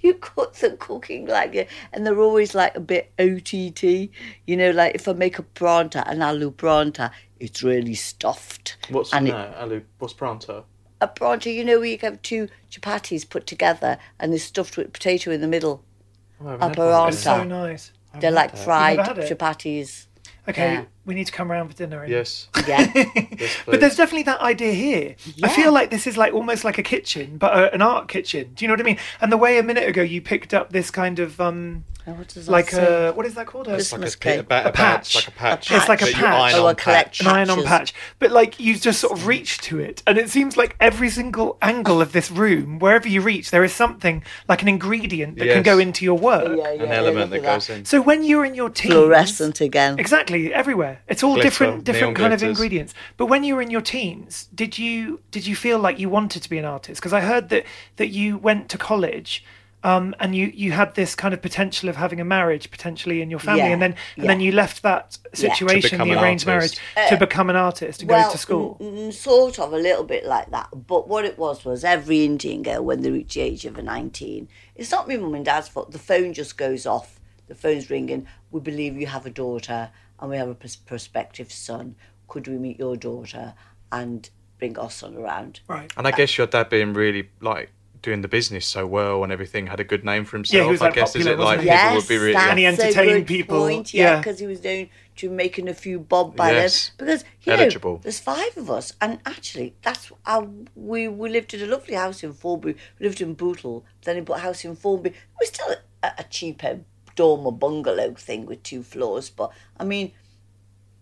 you cut the cooking like it, and they're always like a bit OTT. You know, like if I make a pranta, an aloo pranta, it's really stuffed. What's and no, it- Alu? What's pronto? a pranta, you know, where you have two chapatis put together and they're stuffed with potato in the middle. Oh, I A haven't had one of It's Pranta. those. so nice. They're like fried You've never had it? chapatis. Okay, Yeah. We need to come around for dinner. Ian. Yes. Yeah. yes But there's definitely that idea here. I feel like this is like almost like a kitchen, but a, an art kitchen. Do you know what I mean? And the way a minute ago you picked up this kind of um, Oh, what does that like say? a what is that called? A, It's like Christmas a, a, cake. ba- A a patch, patch. like a patch. It's like a patch. iron Oh, a on collect- patch. an iron on patch. But like you just sort of reach to it, and it seems like every single angle of this room, wherever you reach, there is something like an ingredient that can go into your work. Yeah, yeah, An yeah, element look that at goes in. So when you're in your teens, Fluorescent again. Exactly, everywhere. It's all Glitter, different, different neon kind of ingredients. But when you were in your teens, did you did you feel like you wanted to be an artist? Because I heard that that you went to college, um, and you you had this kind of potential of having a marriage potentially in your family, Yeah, and then and then you left that situation, become the arranged artist. marriage, to become an artist and go to school. mm, sort of a little bit like that. But what it was was every Indian girl, when they reach the age of 19, it's not my mum and dad's fault. The phone just goes off. The phone's ringing. We believe you have a daughter and we have a pros- prospective son. Could we meet your daughter and bring our son around? right. And I guess your dad being really like doing the business so well and everything had a good name for himself. Yeah, he was, I like, guess popular, is it like wasn't he? people would be really And he that's a entertained good people, Point, yeah. yeah, because he was doing to making a few bob by Yes. then. Because you Eligible. know, there's five of us, and actually, that's how we we lived in a lovely house in Formby. We lived in Bootle, then we bought a house in Formby. It was still a, a um, cheaper dormer bungalow thing with two floors, but I mean.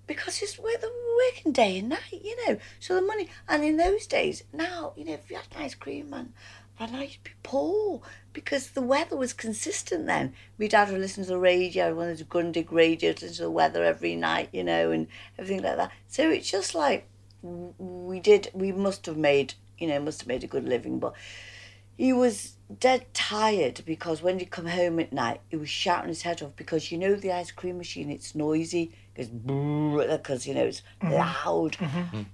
Because it's where the working day and night, you know. So the money, and in those days, now you know, if you had an ice cream man, by now you'd be poor because the weather was consistent then. My dad would listen to the radio, one of the Grundig radio, listen to the weather every night, you know, and everything like that. So it's just like we did. We must have made, you know, must have made a good living, but he was dead tired because when he'd come home at night, he was shouting his head off because you know the ice cream machine, it's noisy, it goes because you know it's loud,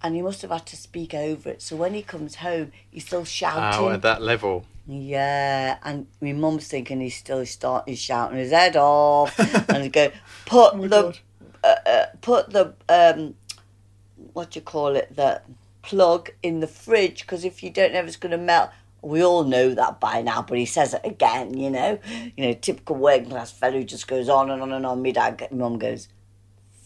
and he must have had to speak over it. So when he comes home, he's still shouting. Wow, at that level. Yeah, and my mum's thinking he's still start, he's shouting his head off, and he go put the uh, uh, put the um, what do you call it the plug in the fridge because if you don't know if it's going to melt. We all know that by now, but he says it again. You know, you know, typical working class fellow who just goes on and on and on. My dad, my mum goes,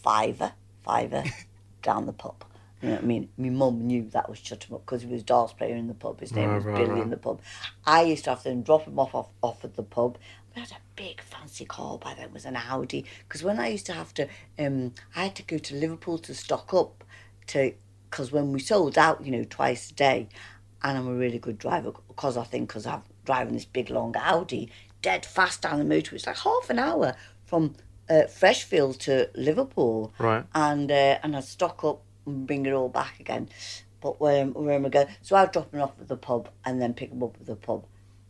fiver, fiver, down the pub. You know what I mean? My mum knew that was shut him up because he was darts player in the pub. His name Right, was right, Billy right. in the pub. I used to have to drop him off, off off at the pub. We had a big fancy car by then. It was an Audi. Because when I used to have to, um, I had to go to Liverpool to stock up to, because when we sold out, you know, twice a day, and I'm a really good driver because I think because I'm driving this big long Audi dead fast down the motorway. It's like half an hour from uh, Freshfield to Liverpool. Right. And uh, and I'd stock up and bring it all back again. But when where am I going? So I'd drop him off at the pub and then pick him up at the pub.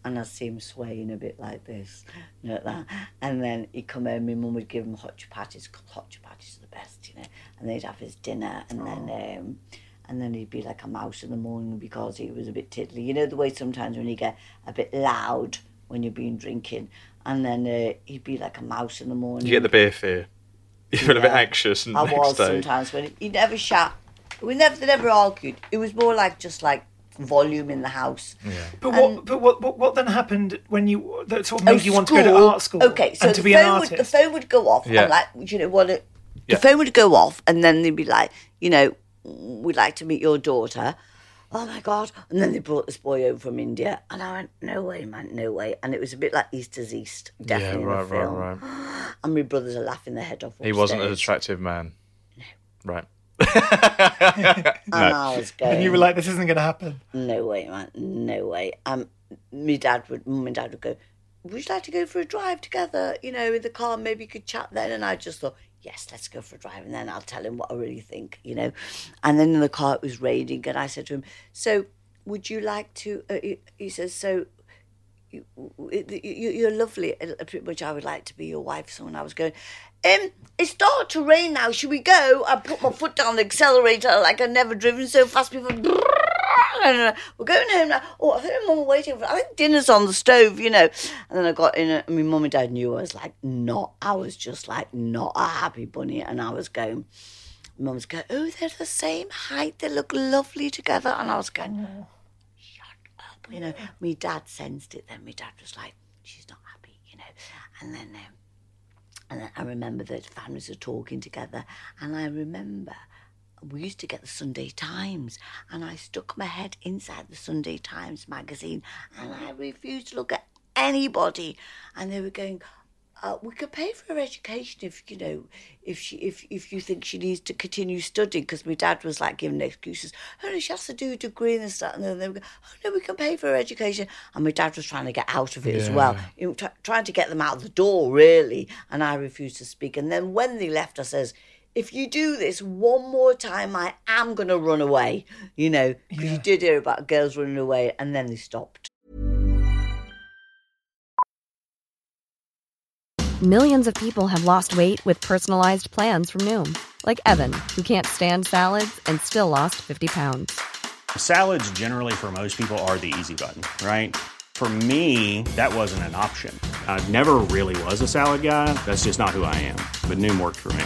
And I'd see him swaying a bit like this, you know, that. And then he'd come home, my mum would give him hot chapatis, hot chapatis are the best, you know. And they'd have his dinner, and then um, and then he'd be like a mouse in the morning because he was a bit tiddly. You know the way sometimes when you get a bit loud when you've been drinking, and then uh, he'd be like a mouse in the morning. You get the beer fear. You feel a bit anxious and I next was day. sometimes when he, he never shot. We never they never argued. It was more like just like volume in the house. Yeah. But what, but what, what, what then happened when you that sort of Oh, made you want to go to art school? Okay, so and to the be an phone would artist. the phone would go off, Yeah. and like you know what? It, yeah. the phone would go off, and then they'd be like, you know, we'd like to meet your daughter. Oh my god! And then they brought this boy over from India, and I went, no way, man, no way. And it was a bit like East is East, yeah, definitely right, in the right, film. right. And my brothers are laughing their head off. He wasn't an attractive man. Right. And I was going. and you were like, this isn't going to happen. No way, man. No way. Um, my dad would, mum and dad would go, would you like to go for a drive together? You know, in the car, maybe you could chat then. And I just thought, yes, let's go for a drive. And then I'll tell him what I really think, you know. And then in the car, it was raining. And I said to him, so would you like to, uh, he, he says, so you, you, you're lovely. Uh, Pretty much, I would like to be your wife. So when I was going, um, it started to rain now. Should we go? I put my foot down the accelerator like I'd never driven so fast before. We're going home now. Oh, I think my mum waiting for. I think dinner's on the stove, you know. And then I got in, and my mum and dad knew I was like not. I was just like not a happy bunny, and I was going. Mum's going, oh, they're the same height. They look lovely together, and I was going, shut up, you know. My dad sensed it. Then my dad was like, she's not happy, you know. And then. Um, and then I remember that families were talking together, and I remember we used to get the Sunday Times, and I stuck my head inside the Sunday Times magazine, and I refused to look at anybody. And they were going, uh, "We could pay for her education if you know, if she, if if you think she needs to continue studying." Because my dad was like giving excuses. Oh no, she has to do a degree and stuff. And then they were going, "Oh no, we can pay for her education." And my dad was trying to get out of it as well, you know, t- trying to get them out of the door really. And I refused to speak. And then when they left, I says if you do this one more time, I am going to run away. You know, because you did hear about girls running away and then they stopped. Millions of people have lost weight with personalized plans from Noom, like Evan, who can't stand salads and still lost 50 pounds. Salads, generally, for most people, are the easy button, right? For me, that wasn't an option. I never really was a salad guy. That's just not who I am. But Noom worked for me.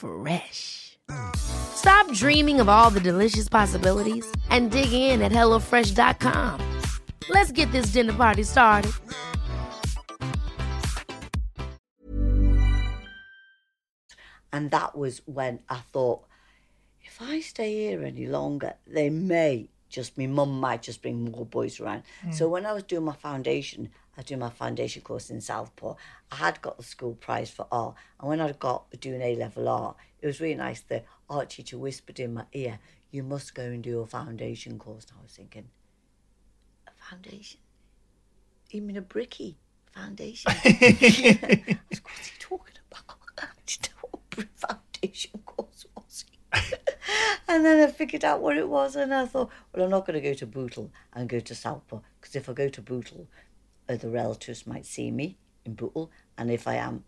Fresh. Stop dreaming of all the delicious possibilities and dig in at HelloFresh.com. Let's get this dinner party started. And that was when I thought, if I stay here any longer, they may just, my mum might just bring more boys around. Hmm. So when I was doing my foundation, I do my foundation course in Southport. I had got the school prize for art. And when I got doing A level art, it was really nice. The art teacher whispered in my ear, You must go and do a foundation course. And I was thinking, A foundation? You mean a bricky foundation? I was, What's he talking about? I didn't know what foundation course was. and then I figured out what it was, and I thought, well, I'm not going to go to Bootle and go to Southport because if I go to Bootle, other relatives might see me in Bootle, and if I am,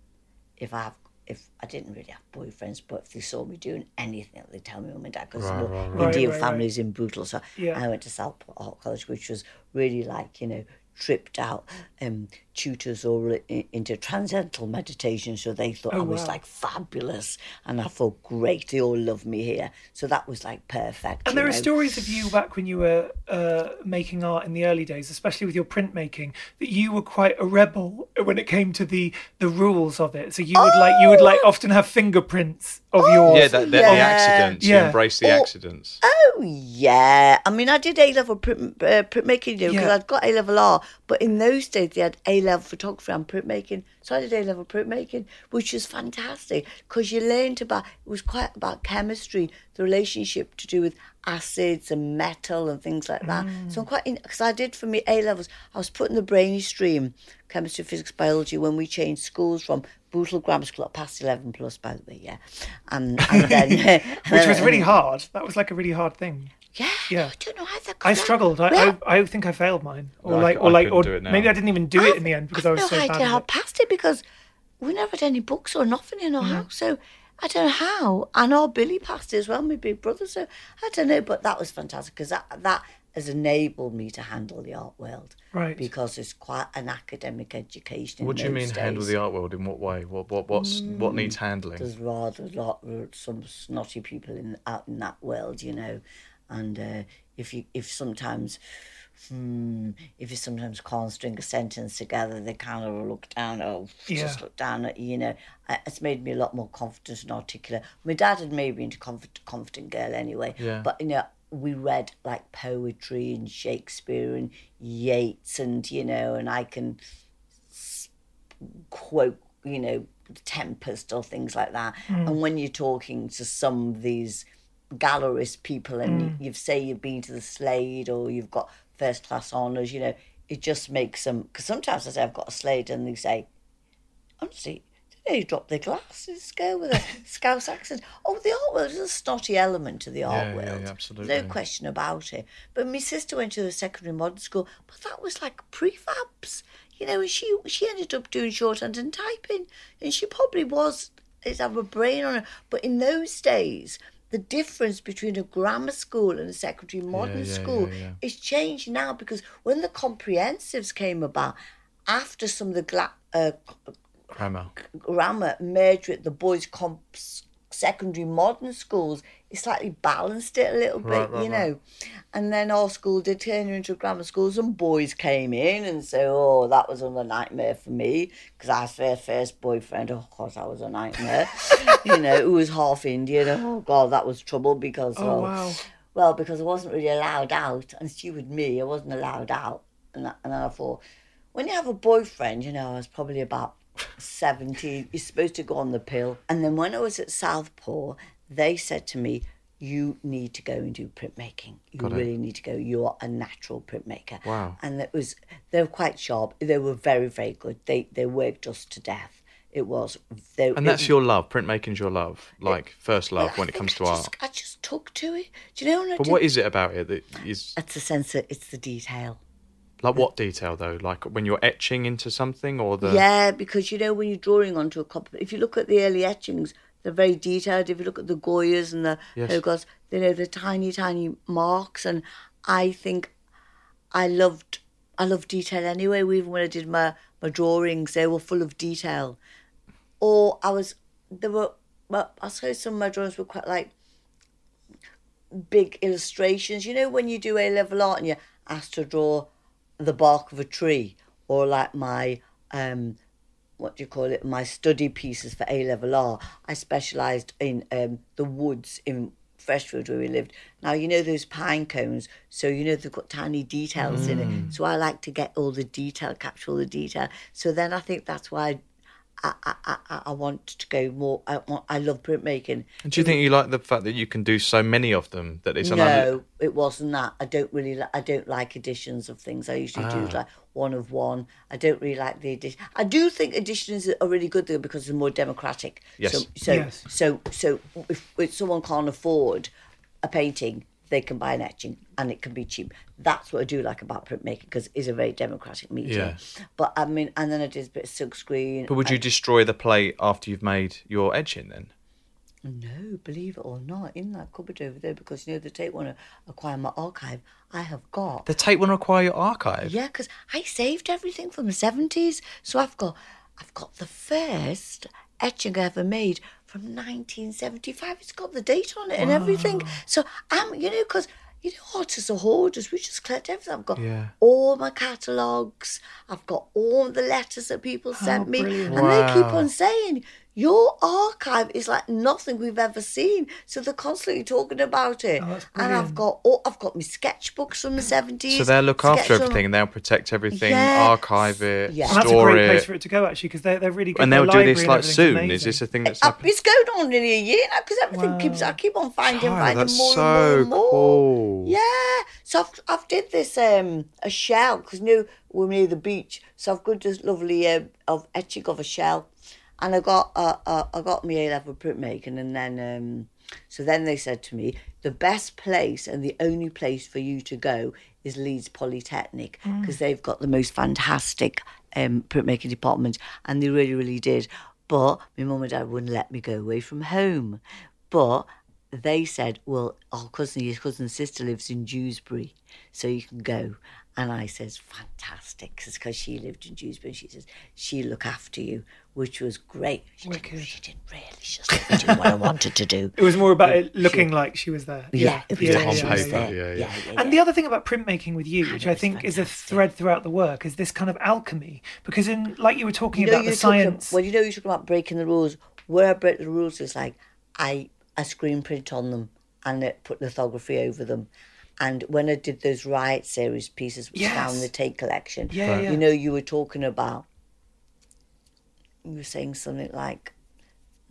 if I have, if I didn't really have boyfriends, but if they saw me doing anything, they'd tell me mum and dad because Right, Indian right, right. families in Bootle. So Yeah. I went to Southport College, which was really like you know tripped out um, tutors all i- into transcendental meditation. So they thought I was wow. like fabulous, and I thought great. They all love me here, so that was like perfect. And there are stories of you back when you were uh, making art in the early days, especially with your printmaking, that you were quite a rebel when it came to the the rules of it. So you would like you would like often have fingerprints of yours. Yeah, that, that, the Yeah. accidents. You embrace the Oh, accidents. Oh yeah, I mean I did A level print, uh, printmaking because Yeah. I'd got A level art, but in those days they had A level photography and printmaking, so I did A level printmaking, which was fantastic because you learned about it was quite about chemistry, the relationship to do with acids and metal and things like that. So I'm quite because I did for me A levels. I was put in the brainy stream, chemistry, physics, biology when we changed schools from Bootle Grammar School at past eleven plus, by the way, yeah, and, and then which was really hard. That was like a really hard thing. yeah, Yeah. I don't know how that. I struggled. I, Well, I I think I failed mine, or I like c- or I like or do it now. maybe I didn't even do it in the end because I was I've so no bad. idea at how it. past it because we never had any books or nothing in our Mm-hmm. house. So I don't know how. And our Billy passed it as well, my big brother. So I don't know, but that was fantastic because that that has enabled me to handle the art world. Right. Because it's quite an academic education. in What do you mean those handle days. the art world? In what way? What what what's what needs handling? There's rather a lot some snotty people in out in that world, you know, and uh, if you if sometimes. Hmm, if you sometimes can't string a sentence together, they kind of look down. Oh, just look down at you, you know. It's made me a lot more confident and articulate. My dad had made me into confident, confident girl anyway. Yeah. But you know, we read like poetry and Shakespeare and Yeats, and you know, and I can quote, you know, Tempest or things like that. And when you're talking to some of these gallerist people and Mm. you say you've been to the Slade or you've got first class honours, you know, it just makes them. Because sometimes I say I've got a Slade and they say, honestly, they drop their glasses, go with a Scouse accent. Oh, the art world is a snotty element to the art Yeah, world. yeah, absolutely. No question about it. But my sister went to a secondary modern school, but that was like prefabs. You know, and she she ended up doing shorthand and typing, and she probably was is have a brain on her. But in those days, the difference between a grammar school and a secondary modern yeah, school yeah, yeah. is changed now because when the comprehensives came about, after some of the gla- uh, Grammar. grammar merged with the boys' comps secondary modern schools, it slightly balanced it a little bit, Right, right, you know. And then our school did turn into grammar schools, and boys came in, and so oh, that was a nightmare for me because I was their first boyfriend. Oh, of course, that was a nightmare. you know, who was half Indian. Oh God, that was trouble because Oh, oh, wow. well, because I wasn't really allowed out, and stupid me, I wasn't allowed out. And, and then I thought, when you have a boyfriend, you know, I was probably about 17, you're supposed to go on the pill. And then when I was at Southport, they said to me, you need to go and do printmaking. You Got it. really need to go. You're a natural printmaker. Wow. And it was, they were quite sharp. They were very, very good. They they worked us to death. It was. They, And that's was- your love. Printmaking's your love. Like first love I when it comes I to just, art. I just took to it. Do you know I But what is it about it that is It's the sense that it's the detail. Like what detail though? Like when you're etching into something or the Yeah, because you know when you're drawing onto a copper if you look at the early etchings, they're very detailed. If you look at the Goyas and the Yes. Hogarths, they know the tiny, tiny marks. And I think I loved, I love detail anyway. Even when I did my my drawings, they were full of detail. Or I was, there were, well, I suppose some of my drawings were quite like big illustrations. You know, when you do A level art and you're asked to draw the bark of a tree, or like my um, what do you call it? My study pieces for A level art. I specialised in um, the woods in Freshfield where we lived. Now you know those pine cones, so you know they've got tiny details in it. So I like to get all the detail, capture all the detail. So then I think that's why. I, I, I, I- I want to go more. I, want, I love printmaking. Do you think you like the fact that you can do so many of them that it's an No, it wasn't that. I don't really. Li- I don't like editions of things. I usually do Ah. like one of one. I don't really like the edition. I do think editions are really good though because they're more democratic. Yes. So so Yes. so so if, if someone can't afford a painting, they can buy an etching and it can be cheap. That's what I do like about printmaking because it's a very democratic medium. Yeah. But I mean, and then I did a bit of silkscreen. But would you destroy the plate after you've made your etching then? No, believe it or not, in that cupboard over there, because you know the Tate want to acquire my archive. I have got The Tate will require your archive. Yeah, because I saved everything from the seventies, so I've got, I've got the first etching I ever made from 1975. It's got the date on it and everything. So I'm, you know, because you know, artists are hoarders. We just collect everything. I've got Yeah. all my catalogues. I've got all the letters that people oh, sent me, brilliant. and they keep on saying. Your archive is like nothing we've ever seen, so they're constantly talking about it. Oh, and I've got all, I've got my sketchbooks from the seventies. So they'll look after everything and they'll protect everything, Yeah. archive it, Yeah. And that's a store great place for it to go actually because they're, they're really good. And they'll do this like everything's soon. Is this a thing that's Uh, happening? it's going on nearly a year now because everything keeps. I keep on finding, Child, finding, that's more so and more and more. cool. Yeah. So I've I've did this um a shell because you know we're near the beach, so I've got this lovely um, of etching of a shell, and I got uh, uh I got my A level printmaking, and then um so then they said to me the best place and the only place for you to go is Leeds Polytechnic because they've got the most fantastic um printmaking department, and they really really did. But my mum and dad wouldn't let me go away from home. But they said, well, our cousin, his cousin's sister lives in Dewsbury, so you can go. And I says, fantastic, because she lived in Dewsbury. And she says, she'll look after you, which was great. She, didn't, she didn't really, she just let me do what I wanted to do. It was more about it looking like she was there. Yeah, it was yeah, like on she was there. yeah, yeah. And the other thing about printmaking with you, ah, which I think is a thread throughout the work, is this kind of alchemy. Because in, like you were talking you know, about the you're talking science. Well, you know, you're talking about breaking the rules. Where I break the rules is like I I screen print on them and I put lithography over them. And when I did those Riot series pieces, which is now in the Tate collection, Yeah, yeah. you know, you were talking about. You were saying something like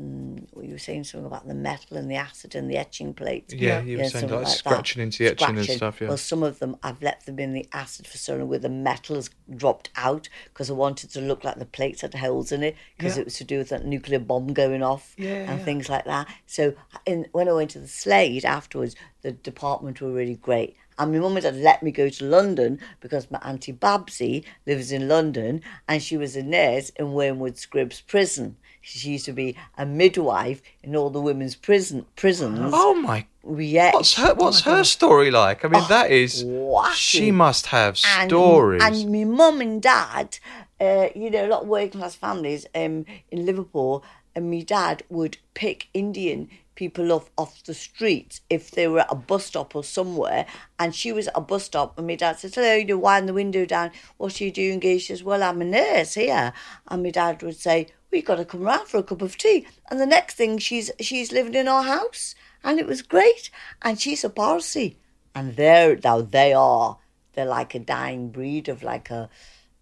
mm, you were saying something about the metal and the acid and the etching plates. Yeah, you were saying something like that. scratching into the etching and stuff, yeah. Well, some of them I've left them in the acid for so long where the metal has dropped out because I wanted to look like the plates had holes in it because Yeah. it was to do with that nuclear bomb going off Yeah, and yeah. things like that. So in, when I went to the Slade afterwards, the department were really great. And my mum and dad let me go to London because my auntie Babsy lives in London and she was a nurse in Wormwood Scrubs prison. She used to be a midwife in all the women's prison prisons. Oh my! Yeah, What's her What's her story like? I mean, that is. wacky. She must have and, stories. And my mum and dad, uh, you know, a lot of working class families um, in Liverpool, and my dad would pick Indian people off off the streets if they were at a bus stop or somewhere. And she was at a bus stop, and my dad said, "Hello, you know, wind the window down. What are you doing?" She says, "Well, I'm a nurse here." And my dad would say, "We got to come round for a cup of tea." And the next thing, she's she's living in our house, and it was great. And she's a Parsi, and there now they are. They're like a dying breed of like a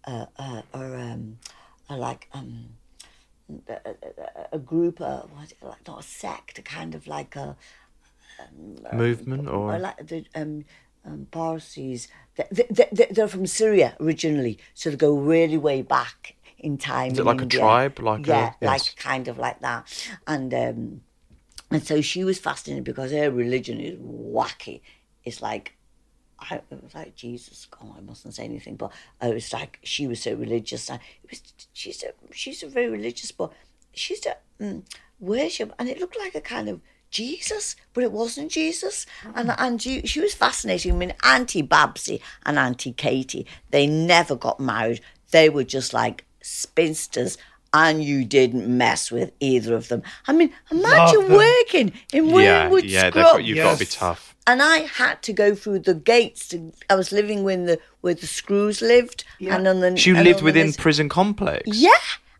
a a, a um a like um a, a, group what like not a sect a kind of like a Movement or or like the um um Parsis they, they, they, they're from Syria originally. So they go really way back in time Is it in like a tribe, like a- yeah yes. like kind of like that and um and so she was fascinated because her religion is wacky it's like I, it was like Jesus. Oh, I mustn't say anything, but it was like she was so religious. And it was she's a she's a very religious, but she's a um, worship, and it looked like a kind of Jesus, but it wasn't Jesus. And and she, she was fascinating. I mean, Auntie Babsy and Auntie Katie, they never got married. They were just like spinsters. And you didn't mess with either of them. I mean, imagine working in yeah, Wormwood yeah. they've Scrub You've got to be tough. and I had to go through the gates. To, I was living when the where the screws lived, and on the She and lived within list- prison complex. yeah,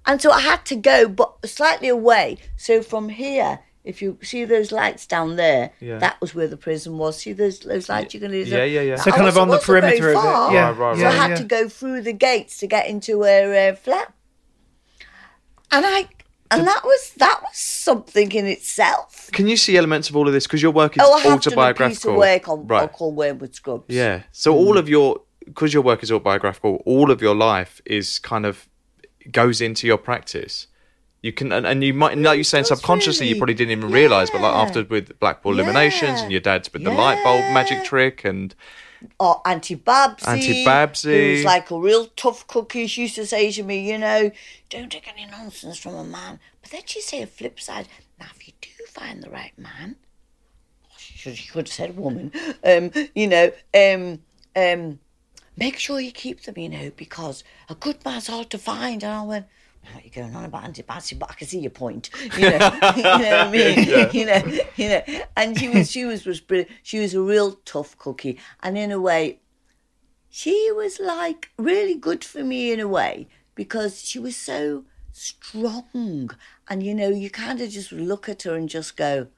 and so I had to go, but slightly away. So from here, if you see those lights down there, Yeah. that was where the prison was. See those those lights you can use. Yeah, yeah, yeah. So I kind of on the perimeter of it. Yeah, Right, right, So I had yeah. to go through the gates to get into her uh, flat, and I. And that was that was something in itself. Can you see elements of all of this because your work is Oh, I have done a piece autobiographical? of work on, right? called Wormwood Scrubs. Yeah. So all of your because your work is autobiographical, all of your life is kind of goes into your practice. You can and, and you might like you're saying subconsciously you probably didn't even realise, but like after with Blackpool Illuminations Yeah. and your dad's with the light bulb magic trick and or Auntie Babsy. Auntie Babsy. Who's like a real tough cookie. She used to say to me, you know, don't take any nonsense from a man. But then she'd say a flip side, now if you do find the right man, she should, she could have said woman, um, you know, um, um, make sure you keep them, you know, because a good man's hard to find. And I went, what are you going on about Auntie Babsy? But I can see your point. You know, you know what I mean? You know, you know. And she was, she was, was brilliant. She was a real tough cookie, and in a way, she was like really good for me in a way because she was so strong, and you know, you kind of just look at her and just go,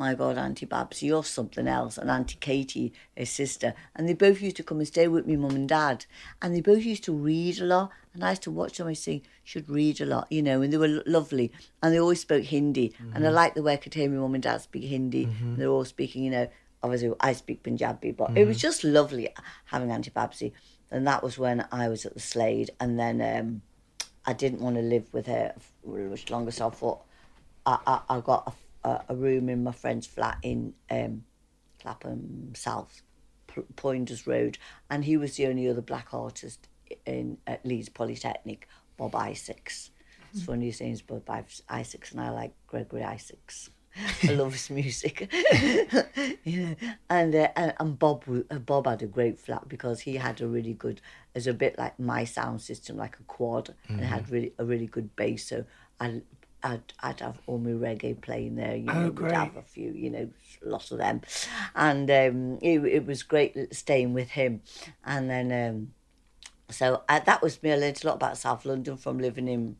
my God, Auntie Babs, you're something else. And Auntie Katie, her sister. And they both used to come and stay with me, mum and dad. And they both used to read a lot. And I used to watch them. I think should read a lot, you know, and they were lovely. And they always spoke Hindi. And I like the way I could hear my mum and dad speak Hindi. And they're all speaking, you know, obviously I speak Punjabi, but it was just lovely having Auntie Babsy. And that was when I was at the Slade. And then um, I didn't want to live with her much longer. So I thought, I, I, I got a, a, a room in my friend's flat in um, Clapham South, Poynders Road, and he was the only other black artist in at Leeds Polytechnic, Bob Isaacs. It's funny his name's Bob Is- Isaacs, and I like Gregory Isaacs. I love his music, you know. And uh, and, and Bob uh, Bob had a great flat because he had a really good, as a bit like my sound system, like a quad, and had really a really good bass. So I. I'd, I'd have all my reggae playing there, you know, would great. have a few, you know, lots of them. And um, it, it was great staying with him. And then, um, so I, that was me. I learned a lot about South London from living in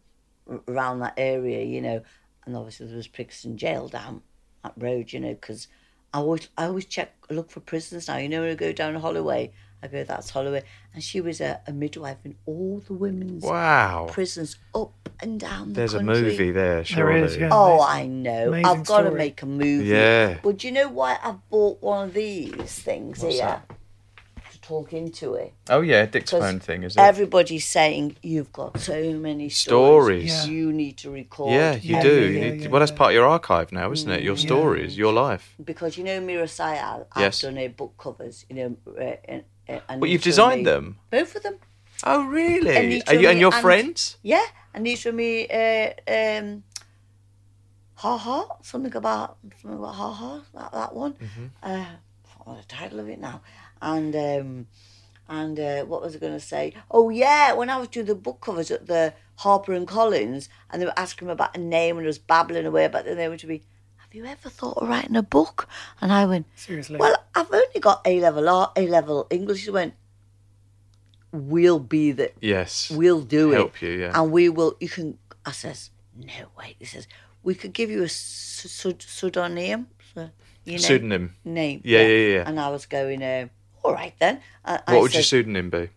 around that area, you know. And obviously there was Brixton Jail down that road, you know, because I always I always check look for prisoners now. You know when I go down Holloway I go, that's Holloway. And she was a, a midwife in all the women's Wow. prisons up and down the There's a movie there, There surely. is, yeah. Oh, Amazing- I know. I've got to make a movie. Yeah. But do you know why I've bought one of these things What's here? that? To talk into it. Oh yeah, Dick's 'Cause phone thing, is it? Everybody's saying you've got so many Stories. stories. Yeah. You need to record. yeah, you Yeah, do. yeah, You need- yeah, well, that's part of your archive now, isn't it? Your stories, your life. Because you know Meera Syal, I've Yes. done her book covers. You know, uh, and, uh, and But you've designed me- them. Both of them. Oh really? And Are you and your and- friends? Yeah, and these were me. Uh, um, ha ha, something about something about ha ha. That that one. Mm-hmm. Uh, I forgot the title of it now. And um, and uh, what was I going to say? Oh yeah, when I was doing the book covers at the Harper and Collins, and they were asking me about a name, and I was babbling away about the name to be. Have you ever thought of writing a book? And I went, Seriously. well, I've only got A level art, A level English. She went, we'll be the Yes. we'll do it. Help you, yeah. And we will, you can, I says, no, wait, he says, we could give you a su- su- pseudonym. You know, Pseudonym. Name. Yeah, yeah, yeah. And I was going, uh, all right then. Uh, What I would your pseudonym be? Have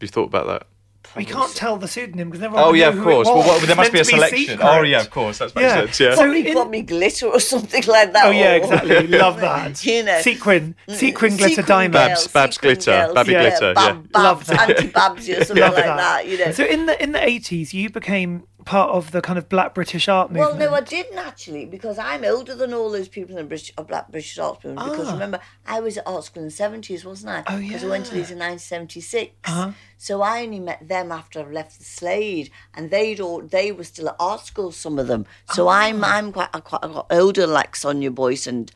you thought about that? we can't tell the pseudonym because everyone. Oh would yeah, know of course. Well, was. what, there must be a meant to selection. oh yeah, of course. That makes Yeah. sense. Yeah. So Probably in- put me glitter or something like that. Oh yeah, exactly. Love that. You know. sequin, sequin glitter Sequin diamond. girls, Babs- Babs glitter, girls, Babby yeah, glitter, Bab, yeah. Love Babs, that. anti-Babsy or something Love like that. that. You know. So in the in the eighties, you became part of the kind of Black British art movement? Well, no, I didn't actually, because I'm older than all those people in the British, uh, Black British art Movement. Because remember, I was at art school in the seventies, wasn't I? Ah. Oh, Because I went to yeah. Leeds in nineteen seventy six. Uh-huh. So I only met them after I left the Slade, and they'd all they were still at art school, some of them. So Ah. I'm I'm quite I quite I got older, like Sonia Boyce and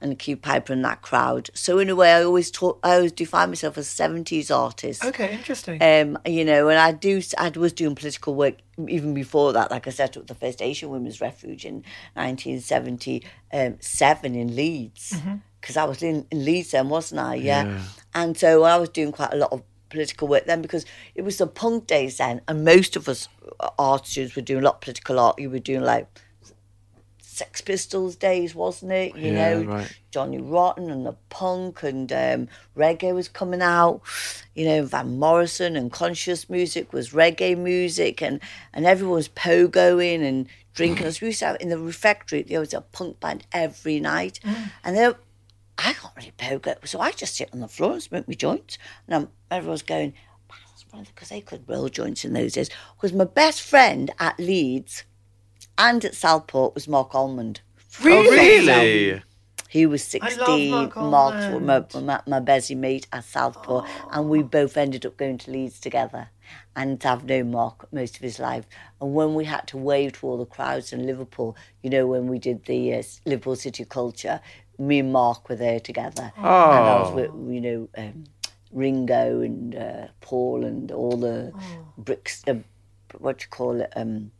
and Keith Piper and that crowd. So in a way, I always taught I always define myself as seventies artist. okay, interesting. Um, you know, and I do. I was doing political work even before that. Like I set up the first Asian Women's Refuge in 1977 in Leeds, because I was in, in Leeds then, wasn't I? Yeah. And so I was doing quite a lot of political work then because it was the punk days then, and most of us uh, art students were doing a lot of political art. You were doing like Sex Pistols days, wasn't it? You Yeah, know, right. Johnny Rotten and the punk and um, reggae was coming out. You know, Van Morrison and conscious music was reggae music, and and everyone was pogoing and drinking. So we used to have in the refectory. There was a punk band every night, and they. I can't really pogo, so I just sit on the floor and smoke my joints. And I'm, everyone's going, wow, that's wonderful, because they could roll joints in those days. Because my best friend at Leeds and at Southport was Marc Almond. Oh, really? He was 16. Marc Marc's Almond. my, my, my Bessie mate at Southport, and we both ended up going to Leeds together. And I've known Marc most of his life. And when we had to wave to all the crowds in Liverpool, you know, when we did the uh, Liverpool City Culture, me and Marc were there together. And I was with, you know, um, Ringo and uh, Paul and all the bricks, uh, what do you call it? Um,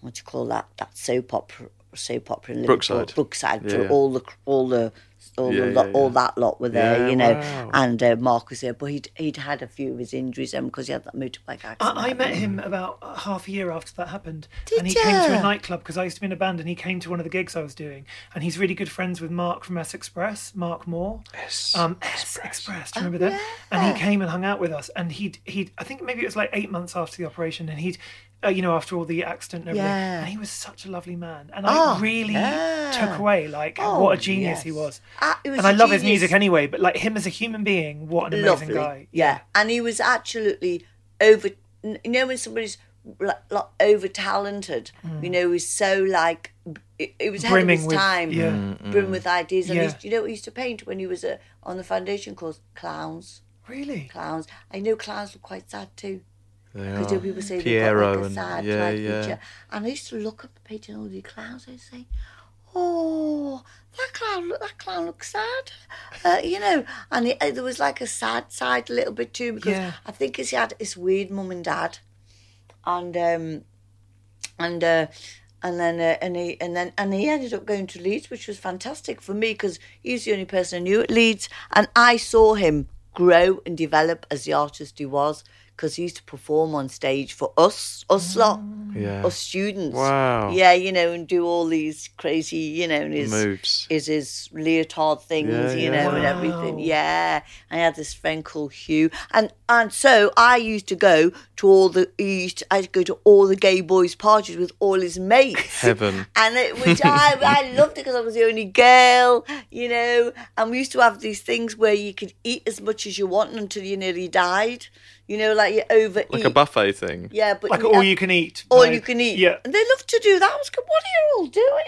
what do you call that? That soap opera, soap opera in Liverpool. Brookside. Brookside. Yeah. For all the all the all Yeah, the yeah, lot, all that lot were there, Yeah, you know. wow. And uh, Marc was there, but he'd he'd had a few of his injuries then because he had that motorbike accident. I, I met him about half a year after that happened, Did and he came to a nightclub because I used to be in a band, and he came to one of the gigs I was doing, and he's really good friends with Mark from S Express, Mark Moore. S um, S Express. Do you Oh, remember them? And he came and hung out with us, and he'd he'd I think maybe it was like eight months after the operation, and he'd. Uh, you know, after all the accident and everything, Yeah. and he was such a lovely man, and Oh, I really yeah. took away like Oh, what a genius he was. Ah, he was and I love his music anyway, but like him as a human being, what an amazing Lovely. guy. Yeah. And he was absolutely over. You know when somebody's like, like over talented, you know, was so like. It, it was ahead of Mm. Brimming his with- time, yeah. brimming with ideas. And Yeah. used, you know, he used to paint when he was uh, on the foundation course, clowns, Really? clowns. I know clowns were quite sad too. Because are. people say Pierrot they've got like a and- sad yeah, type yeah. picture. And I used to look up at painting all the clowns. I say, "Oh, that clown, look, that clown looks sad," uh, you know. And it, there was like a sad side a little bit too because Yeah. I think he had this weird mum and dad, and um, and uh, and then uh, and he and then and he ended up going to Leeds, which was fantastic for me because he's the only person I knew at Leeds, and I saw him grow and develop as the artist he was. Because he used to perform on stage for us, us mm. lot, Yeah. us students. Wow. Yeah, you know, and do all these crazy, you know, and his Moves. is his leotard things, Yeah, you yeah. know, and everything. Yeah, I had this friend called Hugh, and and so I used to go to all the he used to, I used to go to all the gay boys' parties with all his mates. Heaven. And it, which I I loved it because I was the only girl, you know. And we used to have these things where you could eat as much as you want until you nearly died. You know, like you overeat. Like a buffet thing. Yeah, but Like you- all you can eat. all like- you can eat. Yeah. And they love to do that. I was going, what are you all doing?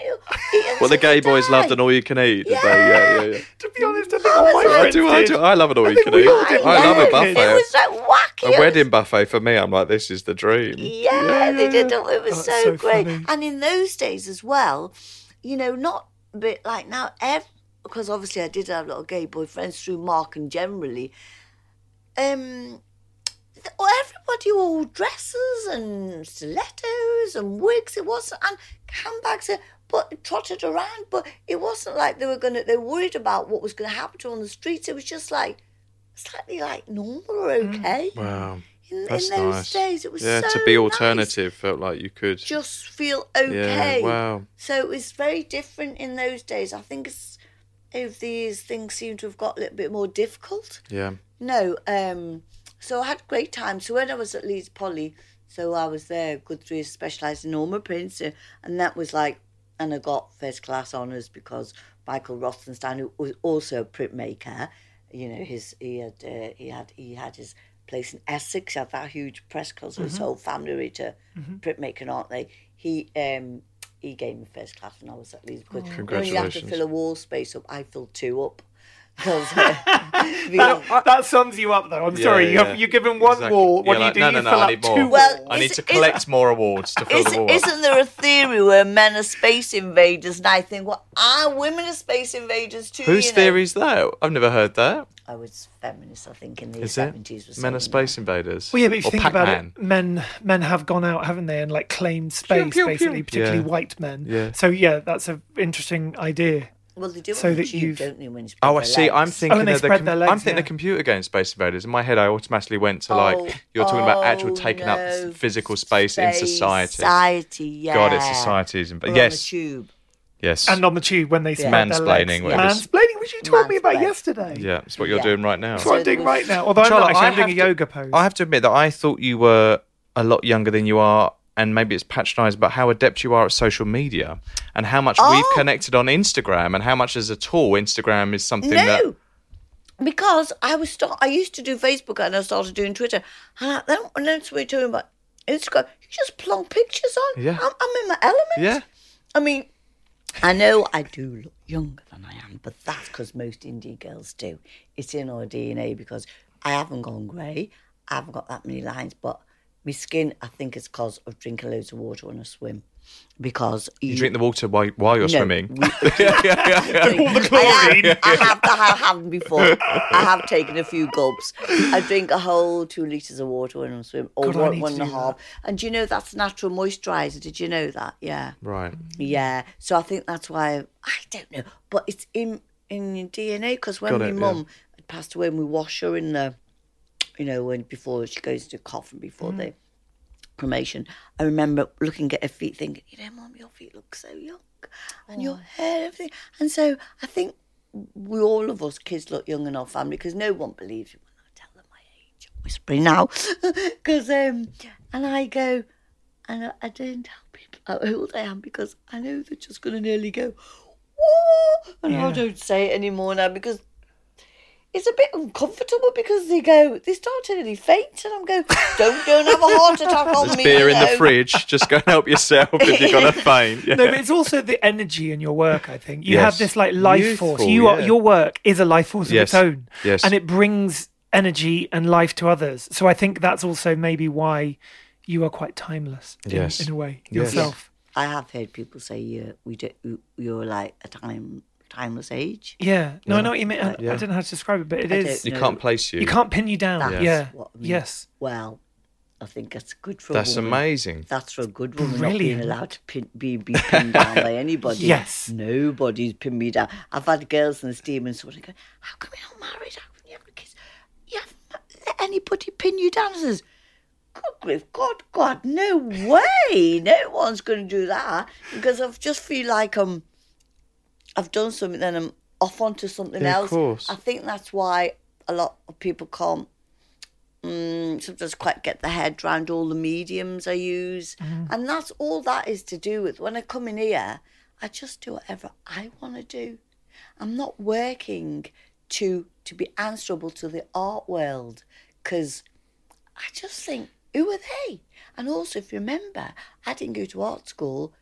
You Well, the gay boys die. loved an all you can eat. did they? Yeah. Yeah, yeah, yeah. To be honest, I think Oh, all my it's I friends do, I do. I love an all you can eat. all. I love Yeah, a It was like wacky. A wedding buffet for me, I'm like, this is the dream. Yeah, they did. It was Oh, so, so great. funny. And in those days as well, you know, not a bit like now, ev- because obviously I did have a lot of gay boyfriends through Marc and generally. Um, th- everybody wore dresses and stilettos and wigs. It wasn't and handbags, uh, but trotted around. But it wasn't like they were gonna. They were worried about what was gonna happen to them on the streets. It was just like slightly like normal or Mm. okay. Wow. In, That's in those nice. days, it was yeah, so to be nice alternative felt like you could. just feel okay. Yeah, wow. So it was very different in those days. I think it's, if these things seem to have got a little bit more difficult. Yeah. No, um, so I had a great time. So when I was at Leeds Poly, so I was there good three specialised in Norma Prince, uh, and that was like, and I got first class honours because Michael Rothenstein, who was also a printmaker, you know, his he had uh, he had he had his place in Essex, had that huge press because his whole family were into printmaking, aren't they? He um he gave me first class when I was at Leeds because when you have to fill a wall space up, I filled two up. 'Cause, uh, That, that sums you up, though. I'm Yeah, sorry. You yeah. have, you're given one Exactly. wall. What Yeah, do you like, do? no, you no, no, fill I up need two more. walls. Well, I need Is- to is- collect more awards to fill is, the wall. Isn't there a theory where men are space invaders? And I think, well, are women are space invaders too? Whose you know? theory is that? I've never heard that. I was feminist, I think, in the Is it? 70s. was Men are saying space invaders. Well, yeah, but if you think Pac-Man. about it, men men have gone out, haven't they, and like claimed space, pew, pew. basically, particularly Yeah. white men. Yeah. So yeah, that's an interesting idea. That. Well, they do so on the that you've- don't they, when you spread Oh, I their see. I'm thinking oh, and they of the com- legs, I'm thinking yeah. the computer game Space Invaders. In my head, I automatically went to like Oh, you're talking about actual oh, taking up physical space, in society. Society, yeah. God, it's societies. And, Or on yes, the tube. yes, And on the tube when they spread their Mansplaining, legs. whatever Mansplaining, which you told me about yesterday. yeah. It's what you're Yeah. doing right now. That's what I'm doing right now. Although I'm not actually, I I'm doing a to- yoga pose. I have to admit that I thought you were a lot younger than you are, and maybe it's patronised, but how adept you are at social media and how much we've Oh. connected on Instagram, and how much as a tool Instagram is something that. No, because I was start. I used to do Facebook and I started doing Twitter, and I, then and then we're talking about Instagram. You just plonk pictures on. Yeah. I'm, I'm in my element. Yeah. I mean, I know I do look younger than I am, but that's because most indie girls do. It's in our DNA because I haven't gone grey. I haven't got that many lines, but my skin, I think is because of drinking loads of water when I swim. Because You drink the water while, while you're No, swimming. we- I have, I have, I have before. I have taken a few gulps. I drink a whole two litres of water when I'm swimming, or God, I one, need one to and do half. And do you know that's natural moisturiser? Did you know that? Yeah. Right. Yeah. So I think that's why, I don't know, but it's in, in your DNA because when Got my it, yeah. mum had passed away and we wash her in the, you know, when before she goes to coffin before the cremation, I remember looking at her feet thinking, you know, mum, your feet look so young and your hair, everything. And so I think we all of us kids look young in our family because no one believes you when I tell them my age. I'm whispering now. Because um, and I go and I, I don't tell people how old I am because I know they're just going to nearly go, whoa, and I don't say it anymore now because it's a bit uncomfortable because they go, they start to nearly faint, and I'm going, don't go and have a heart attack on There's me. beer in the fridge. Just go and help yourself if you're gonna faint. Yeah. No, but it's also the energy in your work. I think you Yes. have this like life force. Youthful, You are your work is a life force of its own, Yes. and it brings energy and life to others. So I think that's also maybe why you are quite timeless. In, Yes. in a way Yes. yourself. I have heard people say you're, we do, you're like a time timeless age. Yeah. No, I know what you mean. I, Yeah. I don't know how to describe it, but it I is. You know. can't place you. You can't pin you down. That's Yeah. what I mean. Yes. Well, I think that's good for That's a woman. amazing. That's for a good woman not being allowed to pin, be, be pinned down by anybody. Yes. Nobody's pinned me down. I've had girls in the steam and sort of go, How come you're not married? How come you have kids? You haven't let anybody pin you down. I says, "Good grief. God, God, no way. No one's going to do that because I just feel like I'm, I've done something, then I'm off onto something Yeah, of else. course. I think that's why a lot of people can't um, sometimes quite get the head around all the mediums I use. And that's all that is to do with when I come in here, I just do whatever I want to do. I'm not working to to be answerable to the art world because I just think, who are they? And also, if you remember, I didn't go to art school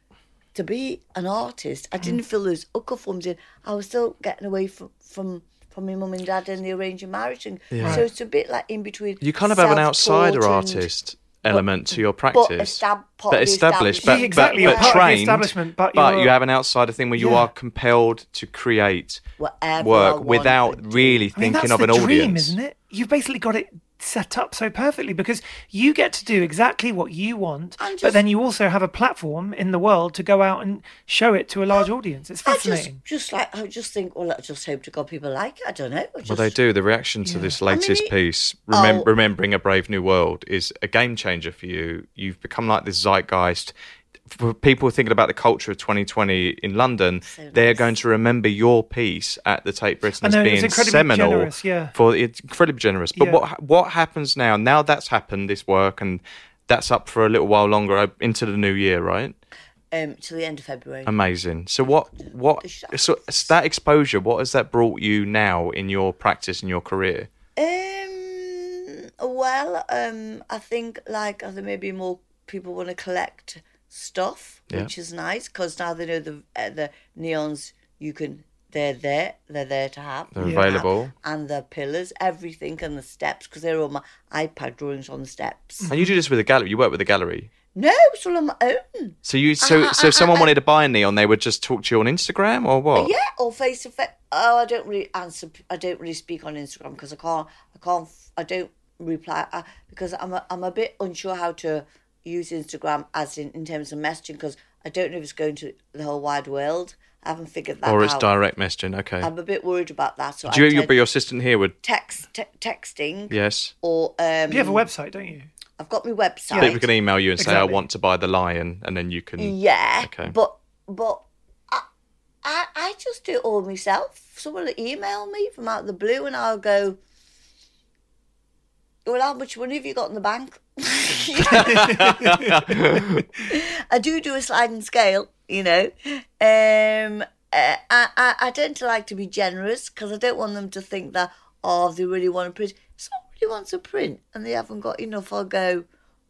to be an artist. I didn't mm. feel those ucker forms in. I was still getting away from from, from my mum and dad and the arranged marriage thing. So it's a bit like in between. You kind of have an outsider artist element to your but practice. estab- but established, but, exactly, but, you're but part trained. establishment, but you you're- have an outsider thing where you Yeah. are compelled to create Whatever work without to do. really I mean, thinking that's of the an dream, audience. isn't it? You've basically got it set up so perfectly because you get to do exactly what you want, I'm but then you also have a platform in the world to go out and show it to a large audience. It's I just, fascinating. just like, I just think, well, I just hope to God people like it. I don't know. I Well, they do. The reaction to this latest it- piece, remem- Oh. remembering a brave new world, is a game changer for you. You've become like this zeitgeist. For people thinking about the culture of 2020 in London, they're nice. going to remember your piece at the Tate Britain I as know, it was being seminal. generous, yeah. For it's incredibly generous. But Yeah. what what happens now? Now that's happened, this work, and that's up for a little while longer uh, into the new year, right? um, till the end of February. Amazing. So what what so that exposure? What has that brought you now in your practice and your career? Um. Well, um, I think like I think maybe more people want to collect stuff, Yeah. which is nice because now they know the uh, the neons you can. They're there. They're there to have. They're You can have. available. And the pillars, everything, and the steps because they're all my iPad drawings on the steps. And you do this with a gallery. You work with a gallery. No, it's all on my own. So you so so if someone wanted to buy a neon, they would just talk to you on Instagram or what? Yeah, or face to face. Oh, I don't really answer. I don't really speak on Instagram because I can't. I can't. I don't reply uh, because I'm. A, I'm a bit unsure how to use Instagram as in in terms of messaging because I don't know if it's going to the whole wide world. I haven't figured that Or it's out. direct messaging. Okay. I'm a bit worried about that. So do you, I your, but your assistant here would text te- texting yes. or um. You have a website, don't you? I've got my website. People can email you and say, "I want to buy the lion," and then you can. Yeah. Okay. But but I, I I just do it all myself. Someone will email me from out of the blue and I'll go, Well, how much money have you got in the bank? I do do a sliding scale, you know. Um, uh, I, I, I tend to like to be generous because I don't want them to think that, oh, they really want a print. If someone really wants a print and they haven't got enough, I'll go,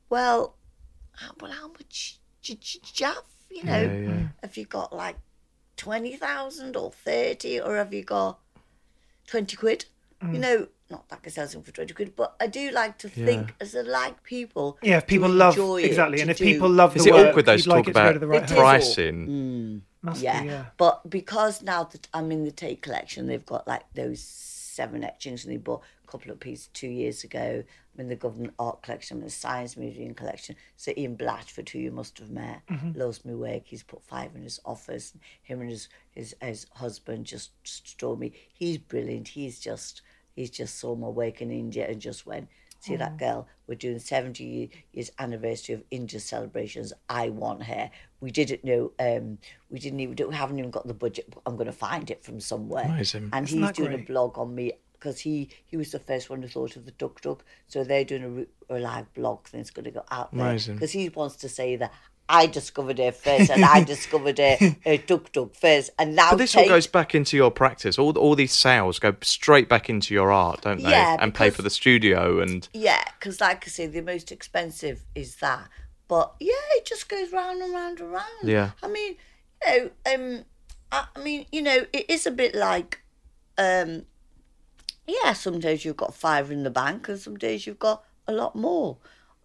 well, how- well, how much do you have? You know, Yeah, yeah. have you got like 20,000 or 30 or have you got 20 quid? Mm. You know, not that I can sell something for 20 quid, but I do like to think as I like people. Yeah, if people love it, exactly, and if do- people love Is the it work, awkward though to like talk it about to the right It home. pricing? Mm. Must yeah. be, yeah. But because now that I'm in the Tate collection, they've got like those seven etchings, and they bought a couple of pieces two years ago. I'm in the government art collection, I'm in the science museum collection. So Ian Blatchford, who you must have met, mm-hmm. loves my work. He's put five in his office. Him and his his, his husband just told me he's brilliant. He's just he's just saw my work in India and just went. See that girl? We're doing 70 years anniversary of India celebrations. I want her. We didn't know. Um, we didn't even. We haven't even got the budget. But I'm going to find it from somewhere. Amazing. And Isn't he's doing great? a blog on me because he he was the first one who thought of the duck duck. So they're doing a, a live blog thing. It's going to go out there because he wants to say that. I discovered her first, and I discovered her, her duck duck first, and now But this all goes back into your practice. All all these sales go straight back into your art, don't they? Yeah, and pay for the studio and Yeah, because like I say, the most expensive is that. But yeah, it just goes round and round and round. Yeah. I mean, you know, um, I, I mean, you know, it is a bit like, um, yeah, some days you've got five in the bank, and some days you've got a lot more.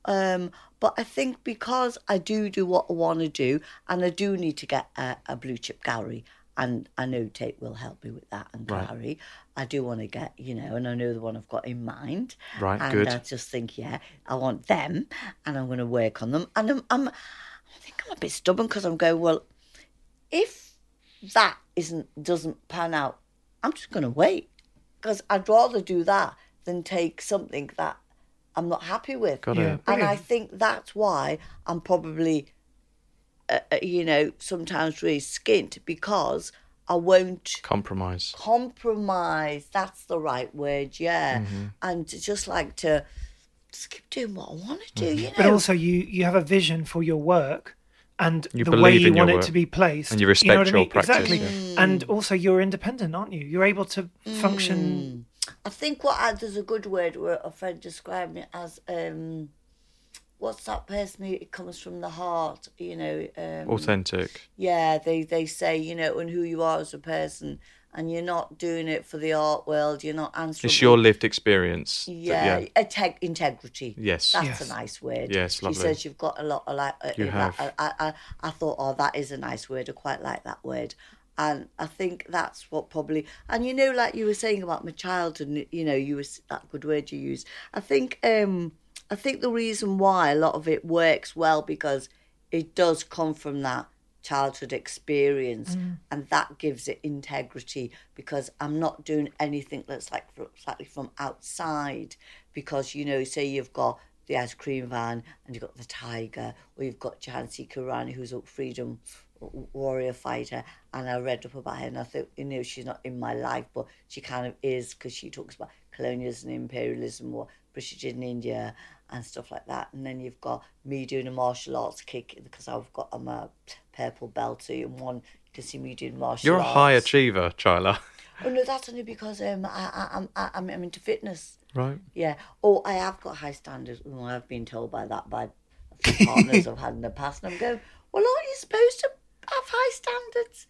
Um, but I think because I do do what I want to do, and I do need to get a, a blue chip gallery, and I know Tate will help me with that and Right. gallery. I do want to get, you know, and I know the one I've got in mind. Right, and good. I just think, yeah, I want them, and I'm going to work on them. And I'm, I'm I think I'm a bit stubborn because I'm going, well, if that isn't doesn't pan out, I'm just going to wait because I'd rather do that than take something that I'm not happy with. Got Yeah. it. And I think that's why I'm probably, uh, uh, you know, sometimes really skint because I won't Compromise. compromise. That's the right word, yeah. Mm-hmm. And just like to just keep doing what I want to do, Mm-hmm. you know. But also, you you have a vision for your work and You the way you want it to be placed, And you know respect what I your mean? practice, Exactly. Mm. And also, you're independent, aren't you? You're able to function. I think what I, there's a good word where a friend described me as um, what's that person who it comes from the heart, you know. Um, Authentic. yeah, they they say you know, and who you are as a person, and you're not doing it for the art world. You're not answering. It's your lived experience. that- yeah, integ- integrity. Yes. that's Yes. a nice word. Yes, lovely. She says you've got a lot of like. Uh, You have. That. I, I, I thought, oh, that is a nice word. I quite like that word. And I think that's what probably, and you know, like you were saying about my childhood, and you know, you was that good word you used. I think, um, I think the reason why a lot of it works well because it does come from that childhood experience and that gives it integrity because i'm not doing anything that's like slightly from outside because you know say you've got the ice cream van and you've got the tiger or you've got Jhansi Ki Rani who's a freedom warrior fighter and I read up about her and I thought you know she's not in my life but she kind of is because she talks about colonialism and imperialism what British did in India and stuff like that and then you've got me doing a martial arts kick because I've got I'm a purple belt so in one you can see me doing martial arts. You're a high achiever, Chila. oh no that's only because um I, I, I'm I, I'm I'm into fitness Right. yeah. Oh, I have got high standards. Well, I've been told by that by a few partners I've had in the past. And I'm going, well, aren't you supposed to have high standards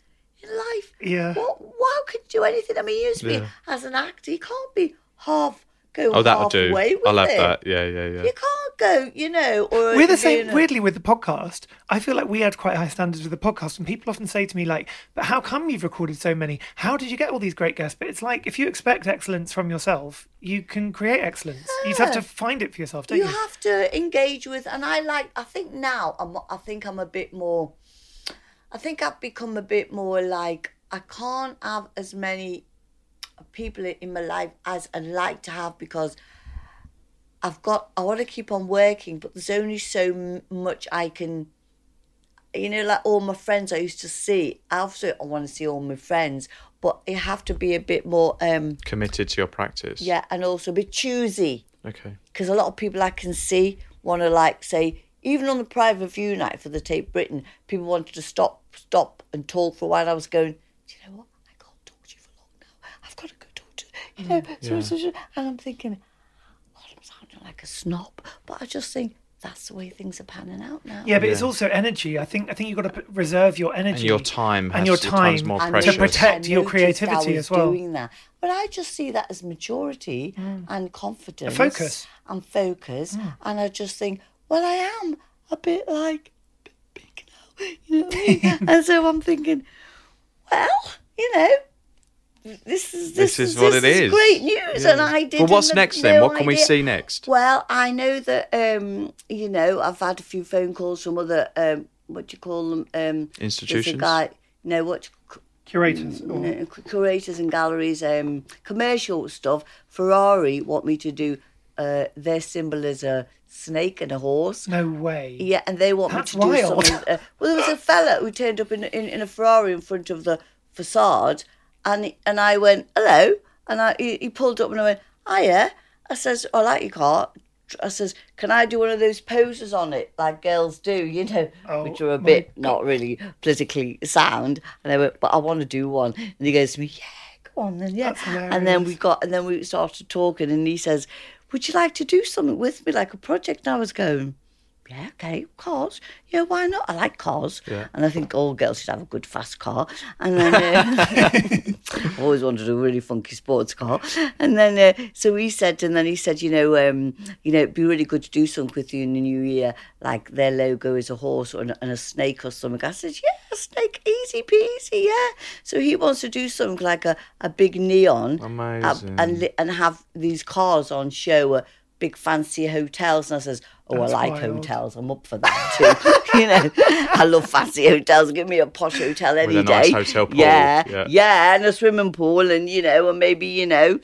in life? Yeah. What? How could do anything? I mean, you used to be Yeah. as an actor, you can't be half go Oh, that'll do. halfway with I'll have it. that. Yeah, yeah, yeah. You can't go, you know. Or We're the same. a- Weirdly, with the podcast, I feel like we had quite high standards with the podcast, and people often say to me, like, "But how come you've recorded so many? How did you get all these great guests?" But it's like if you expect excellence from yourself, you can create excellence. You just have to find it for yourself, don't you? you have to engage with and i like i think now i'm i think i'm a bit more i think i've become a bit more like i can't have as many people in my life as i'd like to have because i've got i want to keep on working but there's only so much i can you know, like all my friends I used to see. I also, I want to see all my friends, but you have to be a bit more, um, Committed to your practice. yeah, and also be choosy Okay. because a lot of people I can see want to like say even on the private view night for the Tate Britain, people wanted to stop, stop and talk for a while. I was going, do you know what? I can't talk to you for long now. I've got to go talk to you know. Mm. so- so- so- and I'm thinking, God, I'm sounding like a snob, but I just think that's the way things are panning out now. Yeah, but it's also energy. I think I think you've got to p- reserve your energy and your time and has your time time's more I precious. to protect your noticed I creativity was as well. Doing that, but I just see that as maturity mm. and confidence, focus. and focus, mm. and I just think, well, I am a bit like big now, you know what I mean? and so I'm thinking, well, you know. This is This this, is what it is is. great news, and I did. Well, what's next then? What can we see next? Well, I know that um, you know I've had a few phone calls from other um, what do you call them um, Institutions? A guy, no, what Curators. or- curators and galleries, um, commercial stuff. Ferrari want me to do. Uh, their symbol is a snake and a horse. No way. Yeah, and they want That's me to do wild. something. Uh, well, there was a fella who turned up in, in in a Ferrari in front of the facade, and he- and I went hello, and I he, he pulled up and I went hiya. I says I like your car. I says, can I do one of those poses on it like girls do, you know, Oh, which are a bit not really politically sound. And I went, but I want to do one. And he goes to me, yeah, go on then, yeah. That's And then we got, and then we started talking, and he says, would you like to do something with me, like a project? And I was going, yeah, okay, cars. Yeah, why not? I like cars. Yeah. And I think all girls should have a good fast car. And then uh, I've always wanted a really funky sports car. And then uh, so he said, and then he said, you know, um, you know, it'd be really good to do something with you in the new year. Like their logo is a horse or an, and a snake or something. I said, yeah, snake, easy peasy, yeah. So he wants to do something like a, a big neon, Amazing. and and have these cars on show at big fancy hotels. And I says, oh, That's I like wild. hotels. I'm up for that too. you know, I love fancy hotels. Give me a posh hotel any a day. nice hotel pool, Yeah, yeah. yeah, and a swimming pool, and you know, and maybe you know,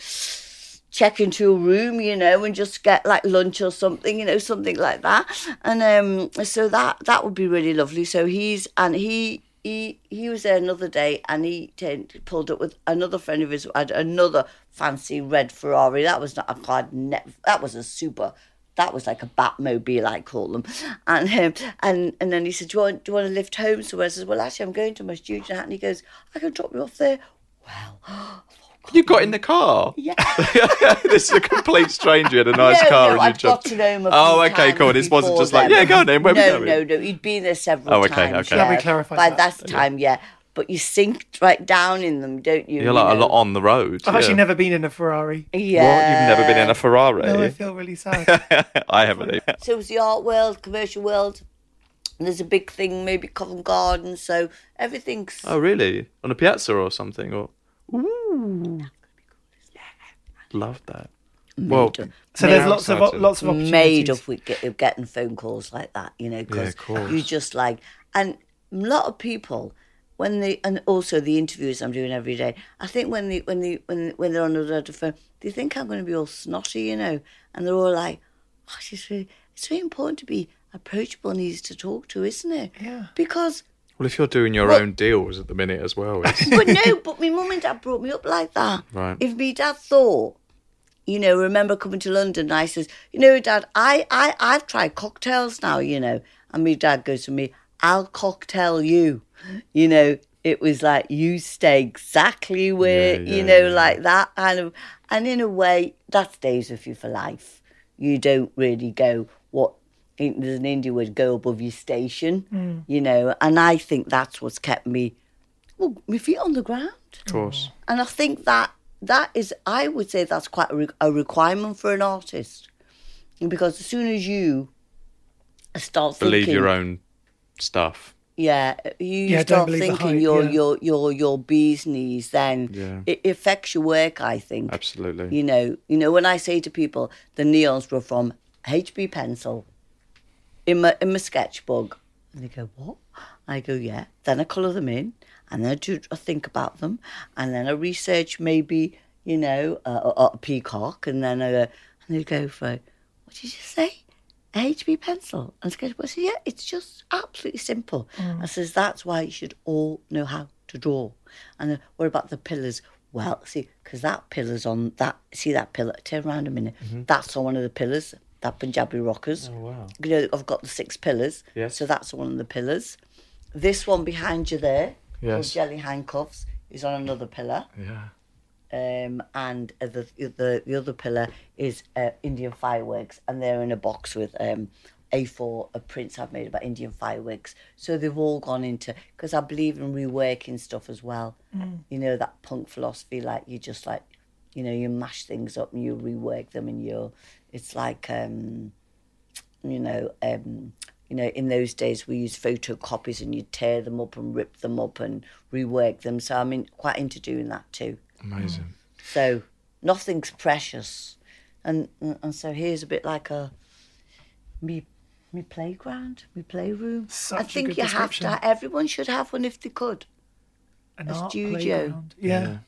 check into a room, you know, and just get like lunch or something, you know, something like that. And um, so that that would be really lovely. So he's and he he he was there another day and he t- pulled up with another friend of his who had another fancy red Ferrari. That was not a quad. Ne- that was a super. That was like a Batmobile, I call them, and um, and and then he said, "Do you want do you want to lift home somewhere?" I says, "Well, actually, I'm going to my studio," and he goes, "I can drop you off there." Well, You got in the car. yeah. this is a complete stranger in a nice no, car, no, and you I've jumped. got to know him. A Oh, okay, times cool. This wasn't just like, then. yeah, go on then, where we no, going? no, no. He'd been there several Oh, okay, times. okay. Yeah. Glad we clarified By that. that time, yeah. But you sink right down in them, don't you? You're like you a lot on the road. I've yeah. actually never been in a Ferrari. Yeah. What? You've never been in a Ferrari? No, I feel really sad. I haven't. either. So it's the art world, commercial world. And there's a big thing, maybe Covent Garden. So everything's. Oh, really? On a piazza or something? Or Ooh. Love that. Well, made So there's made- lots of lots of opportunities. made of with get, getting phone calls like that, you know, because of course. you just like, and a lot of people when they, and also the interviews I'm doing every day. I think when they, when they, when when they're on the other phone, they think I'm going to be all snotty, you know, and they're all like, oh, she's really, it's really important to be approachable and easy to talk to, isn't it? Yeah. Because well, if you're doing your Well- own deals at the minute as well, it's, but no, but my mum and dad brought me up like that. Right. If me dad thought, you know, remember coming to London, and I says, you know, dad, I, I, I've tried cocktails now, you know, and my dad goes to me, I'll cocktail you, you know. It was like you stay exactly where Yeah, you know, yeah. like that kind of, and in a way that stays with you for life. You don't really go what there's an Indian word, go above your station, mm. you know, and I think that's what's kept me, well, my feet on the ground. of course. And I think that that is, I would say that's quite a, re- a requirement for an artist. Because as soon as you start Believe thinking, your own stuff. Yeah, you Yeah, don't start believe the thinking hype, your, yeah. your, your, your bee's knees, then Yeah. it affects your work, I think. Absolutely. You know, you know, when I say to people, the neons were from HB pencil in my in my sketchbook, and they go, "What?" I go, "Yeah." Then I colour them in, and then I do I think about them, and then I research maybe you know a, a, a peacock, and then I go, and they go for, "What did you say?" HB pencil and sketchbook. I said, yeah, it's just absolutely simple. I says that's why you should all know how to draw. And uh, what about the pillars? Well, see, because that pillar's on that. See that pillar? Turn around a minute. That's on one of the pillars. That Punjabi rockers. Oh wow! You know, I've got the six pillars. Yes. So that's one of the pillars. This one behind you there, Yes. jelly handcuffs, is on another pillar. Yeah. Um, and uh, the, the the other pillar is uh, Indian fireworks, and they're in a box with um, A4 of prints I've made about Indian fireworks. So they've all gone into because I believe in reworking stuff as well. You know that punk philosophy, like you just like, you know, you mash things up and you rework them, and you're, it's like, um, you know, um, you know, in those days we used photocopies and you'd tear them up and rip them up and rework them. So I'm in, quite into doing that too. Amazing. So nothing's precious, and and so here's a bit like a me me playground, me playroom. Such I a think good you have to. Everyone should have one if they could. An a art studio. playground. Yeah.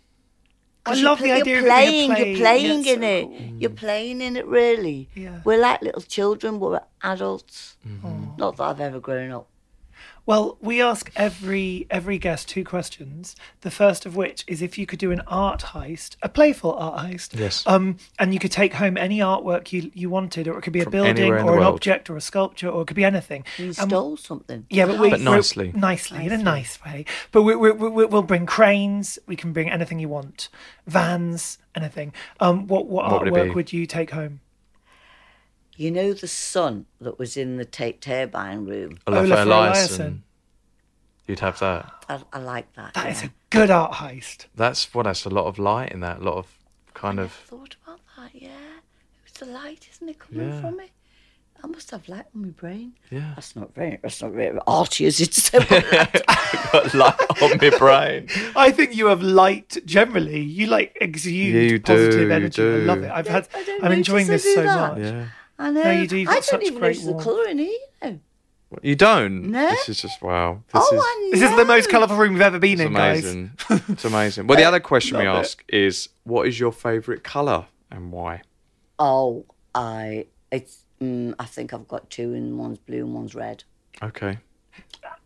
I love you're, the idea you're of it being a playing. You're playing Yeah, in so it. cool. You're playing in it. Really. Yeah. We're like little children. We're adults. Mm-hmm. Not that I've ever grown up. Well, we ask every every guest two questions. The first of which is if you could do an art heist, a playful art heist. Yes. Um, and you could take home any artwork you you wanted, or it could be a From building, anywhere in the or an world. object, or a sculpture, or it could be anything. You And- stole something. Yeah, but, we, But we're- nicely. nicely, in a nice way. But we, we, we, we'll bring cranes. We can bring anything you want, vans, anything. Um, what what, What artwork be? would you take home? You know the sun that was in the Tate turbine room. Olafur Olafur Eliasson. Eliasson. You'd have that. I, I like that. That yeah. is a good art heist. That's what. That's a lot of light in that. A lot of kind I of. thought about that, yeah. it was the light, isn't it, coming Yeah. from it? I must have light on my brain. Yeah. That's not very, that's not very arty, is it? So got light on my brain. I think you have light generally. You like exude You positive do, you energy. I love it. I've had. I don't I'm enjoying notice I this do so that. much. Yeah. I know. you do, you've I got don't such even great notice the warmth. colouring either. You don't. No. This is just wow. This oh, is. I This is the most colourful room we've ever been It's in, guys. it's amazing. Well, the other question we Love it. ask is, what is your favourite colour? and why? Oh, I it's mm, I think I've got two, and one's blue and one's red. Okay.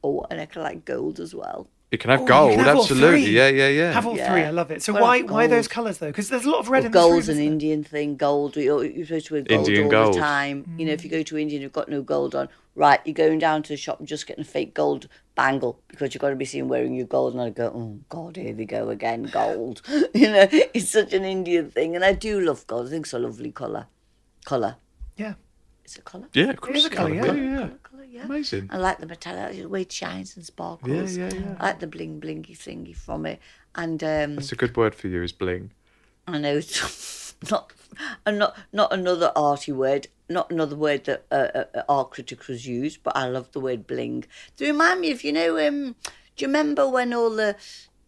Oh, and I can like gold as well. You can have Oh, gold, can have absolutely. three. Yeah, yeah, yeah. Have all Yeah. three. I love it. So Well, why why those colours though? Because there's a lot of red Well, in this gold's an there? Indian thing. Gold, you're, you're supposed to wear gold Indian all gold. the time. You know, if you go to India and you've got no gold on, right, you're going down to the shop and just getting a fake gold bangle because you've got to be seen wearing your gold. And I go, oh, God, here they go again, gold. you know, it's such an Indian thing. And I do love gold. I think it's a lovely colour. Colour. Yeah. It's a colour? Yeah, of course. is a colour, yeah, yeah. yeah. Colour, yeah. Amazing. I like the metallic, the way it shines and sparkles. Yeah, yeah, yeah. I like the bling blingy thingy from it. And um, That's a good word for you is bling. I know it's not, and not not another arty word, not another word that uh, uh, art critics use, but I love the word bling. They remind me of you know, um, do you remember when all the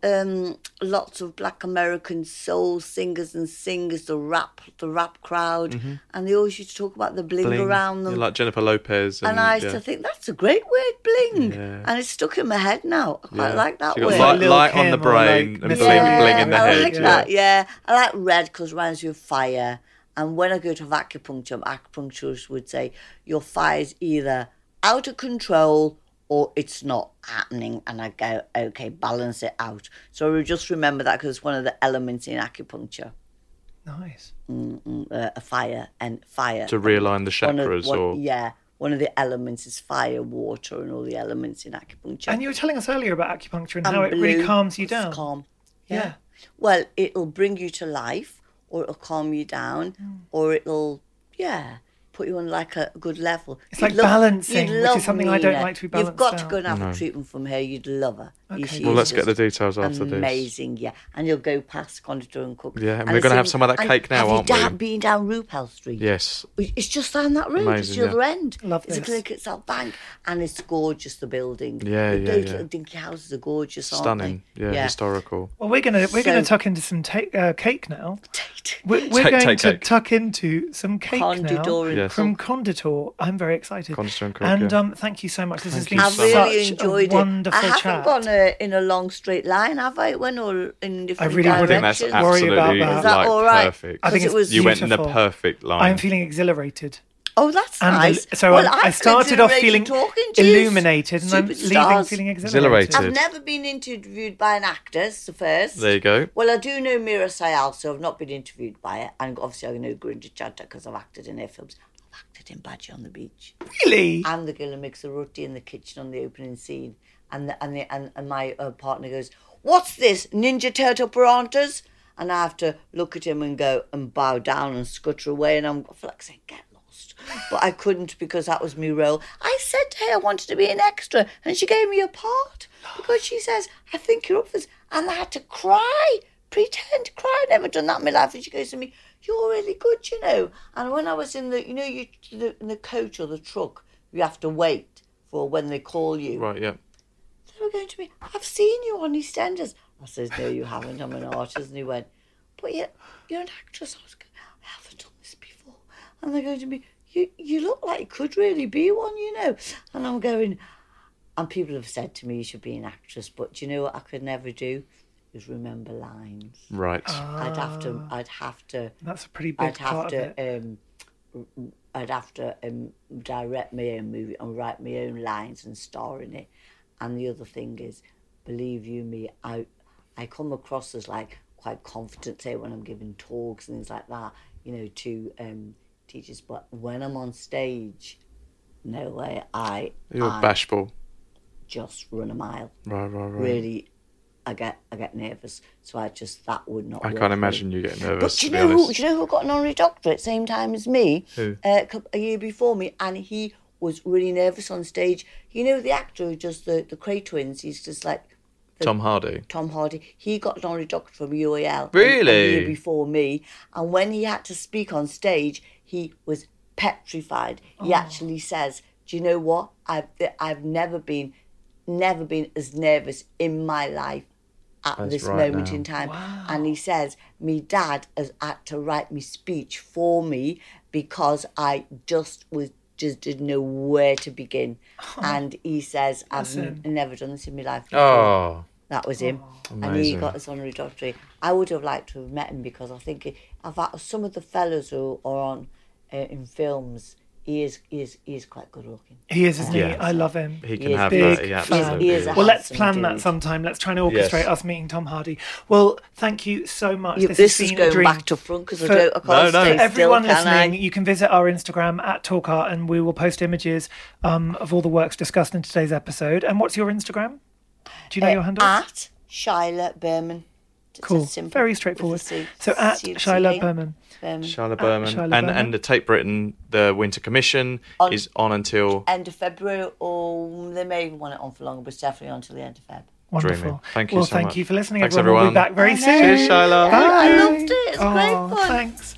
um, lots of black American soul singers and singers, the rap, the rap crowd, and they always used to talk about the bling, Mm-hmm. Bling. around them. Yeah, like Jennifer Lopez. And, and I used yeah. to think that's a great word, bling, Yeah. and it's stuck in my head now. I quite Yeah. like that So word. got light, light on the Kim or like brain and Miss bling, Yeah, bling in the head. I head. like yeah. that. Yeah, I like red because it reminds you of fire. And when I go to acupuncture, acupuncturists would say your fire's either out of control or it's not happening. And I go, okay, balance it out. So we just remember that because it's one of the elements in acupuncture, Nice. mm, uh, a fire and fire. To realign the One of- chakras one- or. yeah, one of the elements is fire, water, and all the elements in acupuncture. And you were telling us earlier about acupuncture and, And how it really calms you down. Calm. Yeah. Well, it'll bring you to life, or it'll calm you down, Mm. or it'll, yeah, put you on like a good level. It's You'd like balancing, which is love something I don't like to be balanced You've got balanced to go and have No. a treatment from her. You'd love her. Okay. She Well, let's get the details after this. Amazing, yeah. And you'll go past Konditor and Cook. Yeah, and we're gonna have some of that cake now, have aren't you we? down, been down Roupell Street? Yes. It's just down that road. it's Amazing, the other end. Love it's a this. clinic at South Bank, and it's gorgeous. The building. Yeah, the, yeah, Those yeah. little dinky houses are gorgeous, aren't Stunning. they? Yeah, historical. Well, we're gonna we're gonna tuck into some ta- uh, cake now. Tate. We're, we're Take- going take to cake. tuck into some cake now Konditor and Yes. from Konditor. I'm very excited. Konditor and Cook, And yeah. um, thank you so much. This has been you I've so such really enjoyed a wonderful it. I haven't chat. gone uh, in a long straight line, have I? It went all in different really I wouldn't think that's directions. worry about absolutely that. Is that like all right? perfect. I think it was you went in the perfect line. I'm feeling exhilarated. Oh, that's And nice. so well, I, I started off feeling talking illuminated, and I'm leaving feeling exhilarated. Exhilarated. I've never been interviewed by an actor, so first. There you go. Well, I do know Meera Syal, so I've not been interviewed by her. And obviously, I know Gurinder Chadha because I've acted in her films. I've in Bhaji on the Beach. Really? and the girl who makes the roti in the kitchen on the opening scene. And the, and the, and, and my uh, partner goes, "What's this Ninja Turtle piranhas?" And I have to look at him and go and bow down and scutter away. And I'm like saying, "Get lost," but I couldn't because that was my role. I said to her I wanted to be an extra, and she gave me a part because she says, "I think you're up for this," and I had to cry, pretend cry. I'd never done that in my life. And she goes to me, "You're really good, you know." And when I was in the, you know, you the, in the coach or the truck, you have to wait for when they call you. Right, yeah. They were going to me, I've seen you on EastEnders. I says, no, you haven't. I'm an artist. And he went, but you're, you're an actress. I was going, I haven't done this before. And they're going to me, you, you look like you could really be one, you know. And I'm going, and people have said to me, you should be an actress. But do you know what I could never do? Is remember lines. Right. I'd have to, I'd have to, That's a pretty big I'd have part of to, it. um, I'd have to um, direct my own movie and write my own lines and star in it. And the other thing is, believe you me, I I come across as like quite confident, say when I'm giving talks and things like that, you know, to um, teachers. But when I'm on stage, no way, I You're I bashful. just run a mile. Right, right, right. Really, I get I get nervous. So I just that would not. I work can't for me. imagine you getting nervous. But do you know who? Do you know who got an honorary doctorate same time as me? Who? Uh, a year before me, and he was really nervous on stage. You know the actor who does the the Kray twins. He's just like Tom Hardy. Tom Hardy. He got an honorary doctorate from UAL. Really? A year before me, and when he had to speak on stage, he was petrified. He actually says, "Do you know what? I've I've never been, never been as nervous in my life." At As this right moment now. in time, and he says, "Me dad has had to write me speech for me because I just was just didn't know where to begin." And he says, "I've n- never done this in my life." Before. Oh, That was him, and he got his honorary doctorate. I would have liked to have met him because I think he, I've had some of the fellows who are on uh, in films. He is, he is, he is quite good looking. He is, isn't he? Yeah. I love him. He can He is have big that. Yeah, fan. absolutely. He is Well, let's handsome plan that sometime. Let's try and orchestrate Yes. us meeting Tom Hardy. Well, thank you so much. You, this, this, is going back to front because I, don't- I can't No, no. stay For everyone still, can listening, I? you can visit our Instagram at Talk Art, and we will post images um, of all the works discussed in today's episode. And what's your Instagram? Do you know Uh, your handle? At Chila Burman. It's cool. simple Very straightforward. C. So at C- Chila Burman. Um, Burman. Charlotte Burman. Charlotte and, Burman. and the Tate Britain, the Winter Commission On- is on until. End of February, or they may even want it on for longer, but it's definitely until the end of Feb. Wonderful. Dreaming. Thank you well, so thank much. you for listening, Thanks, everyone. We'll be back very soon. know. Cheers, Chila. I loved it. It's Oh, great fun. Thanks.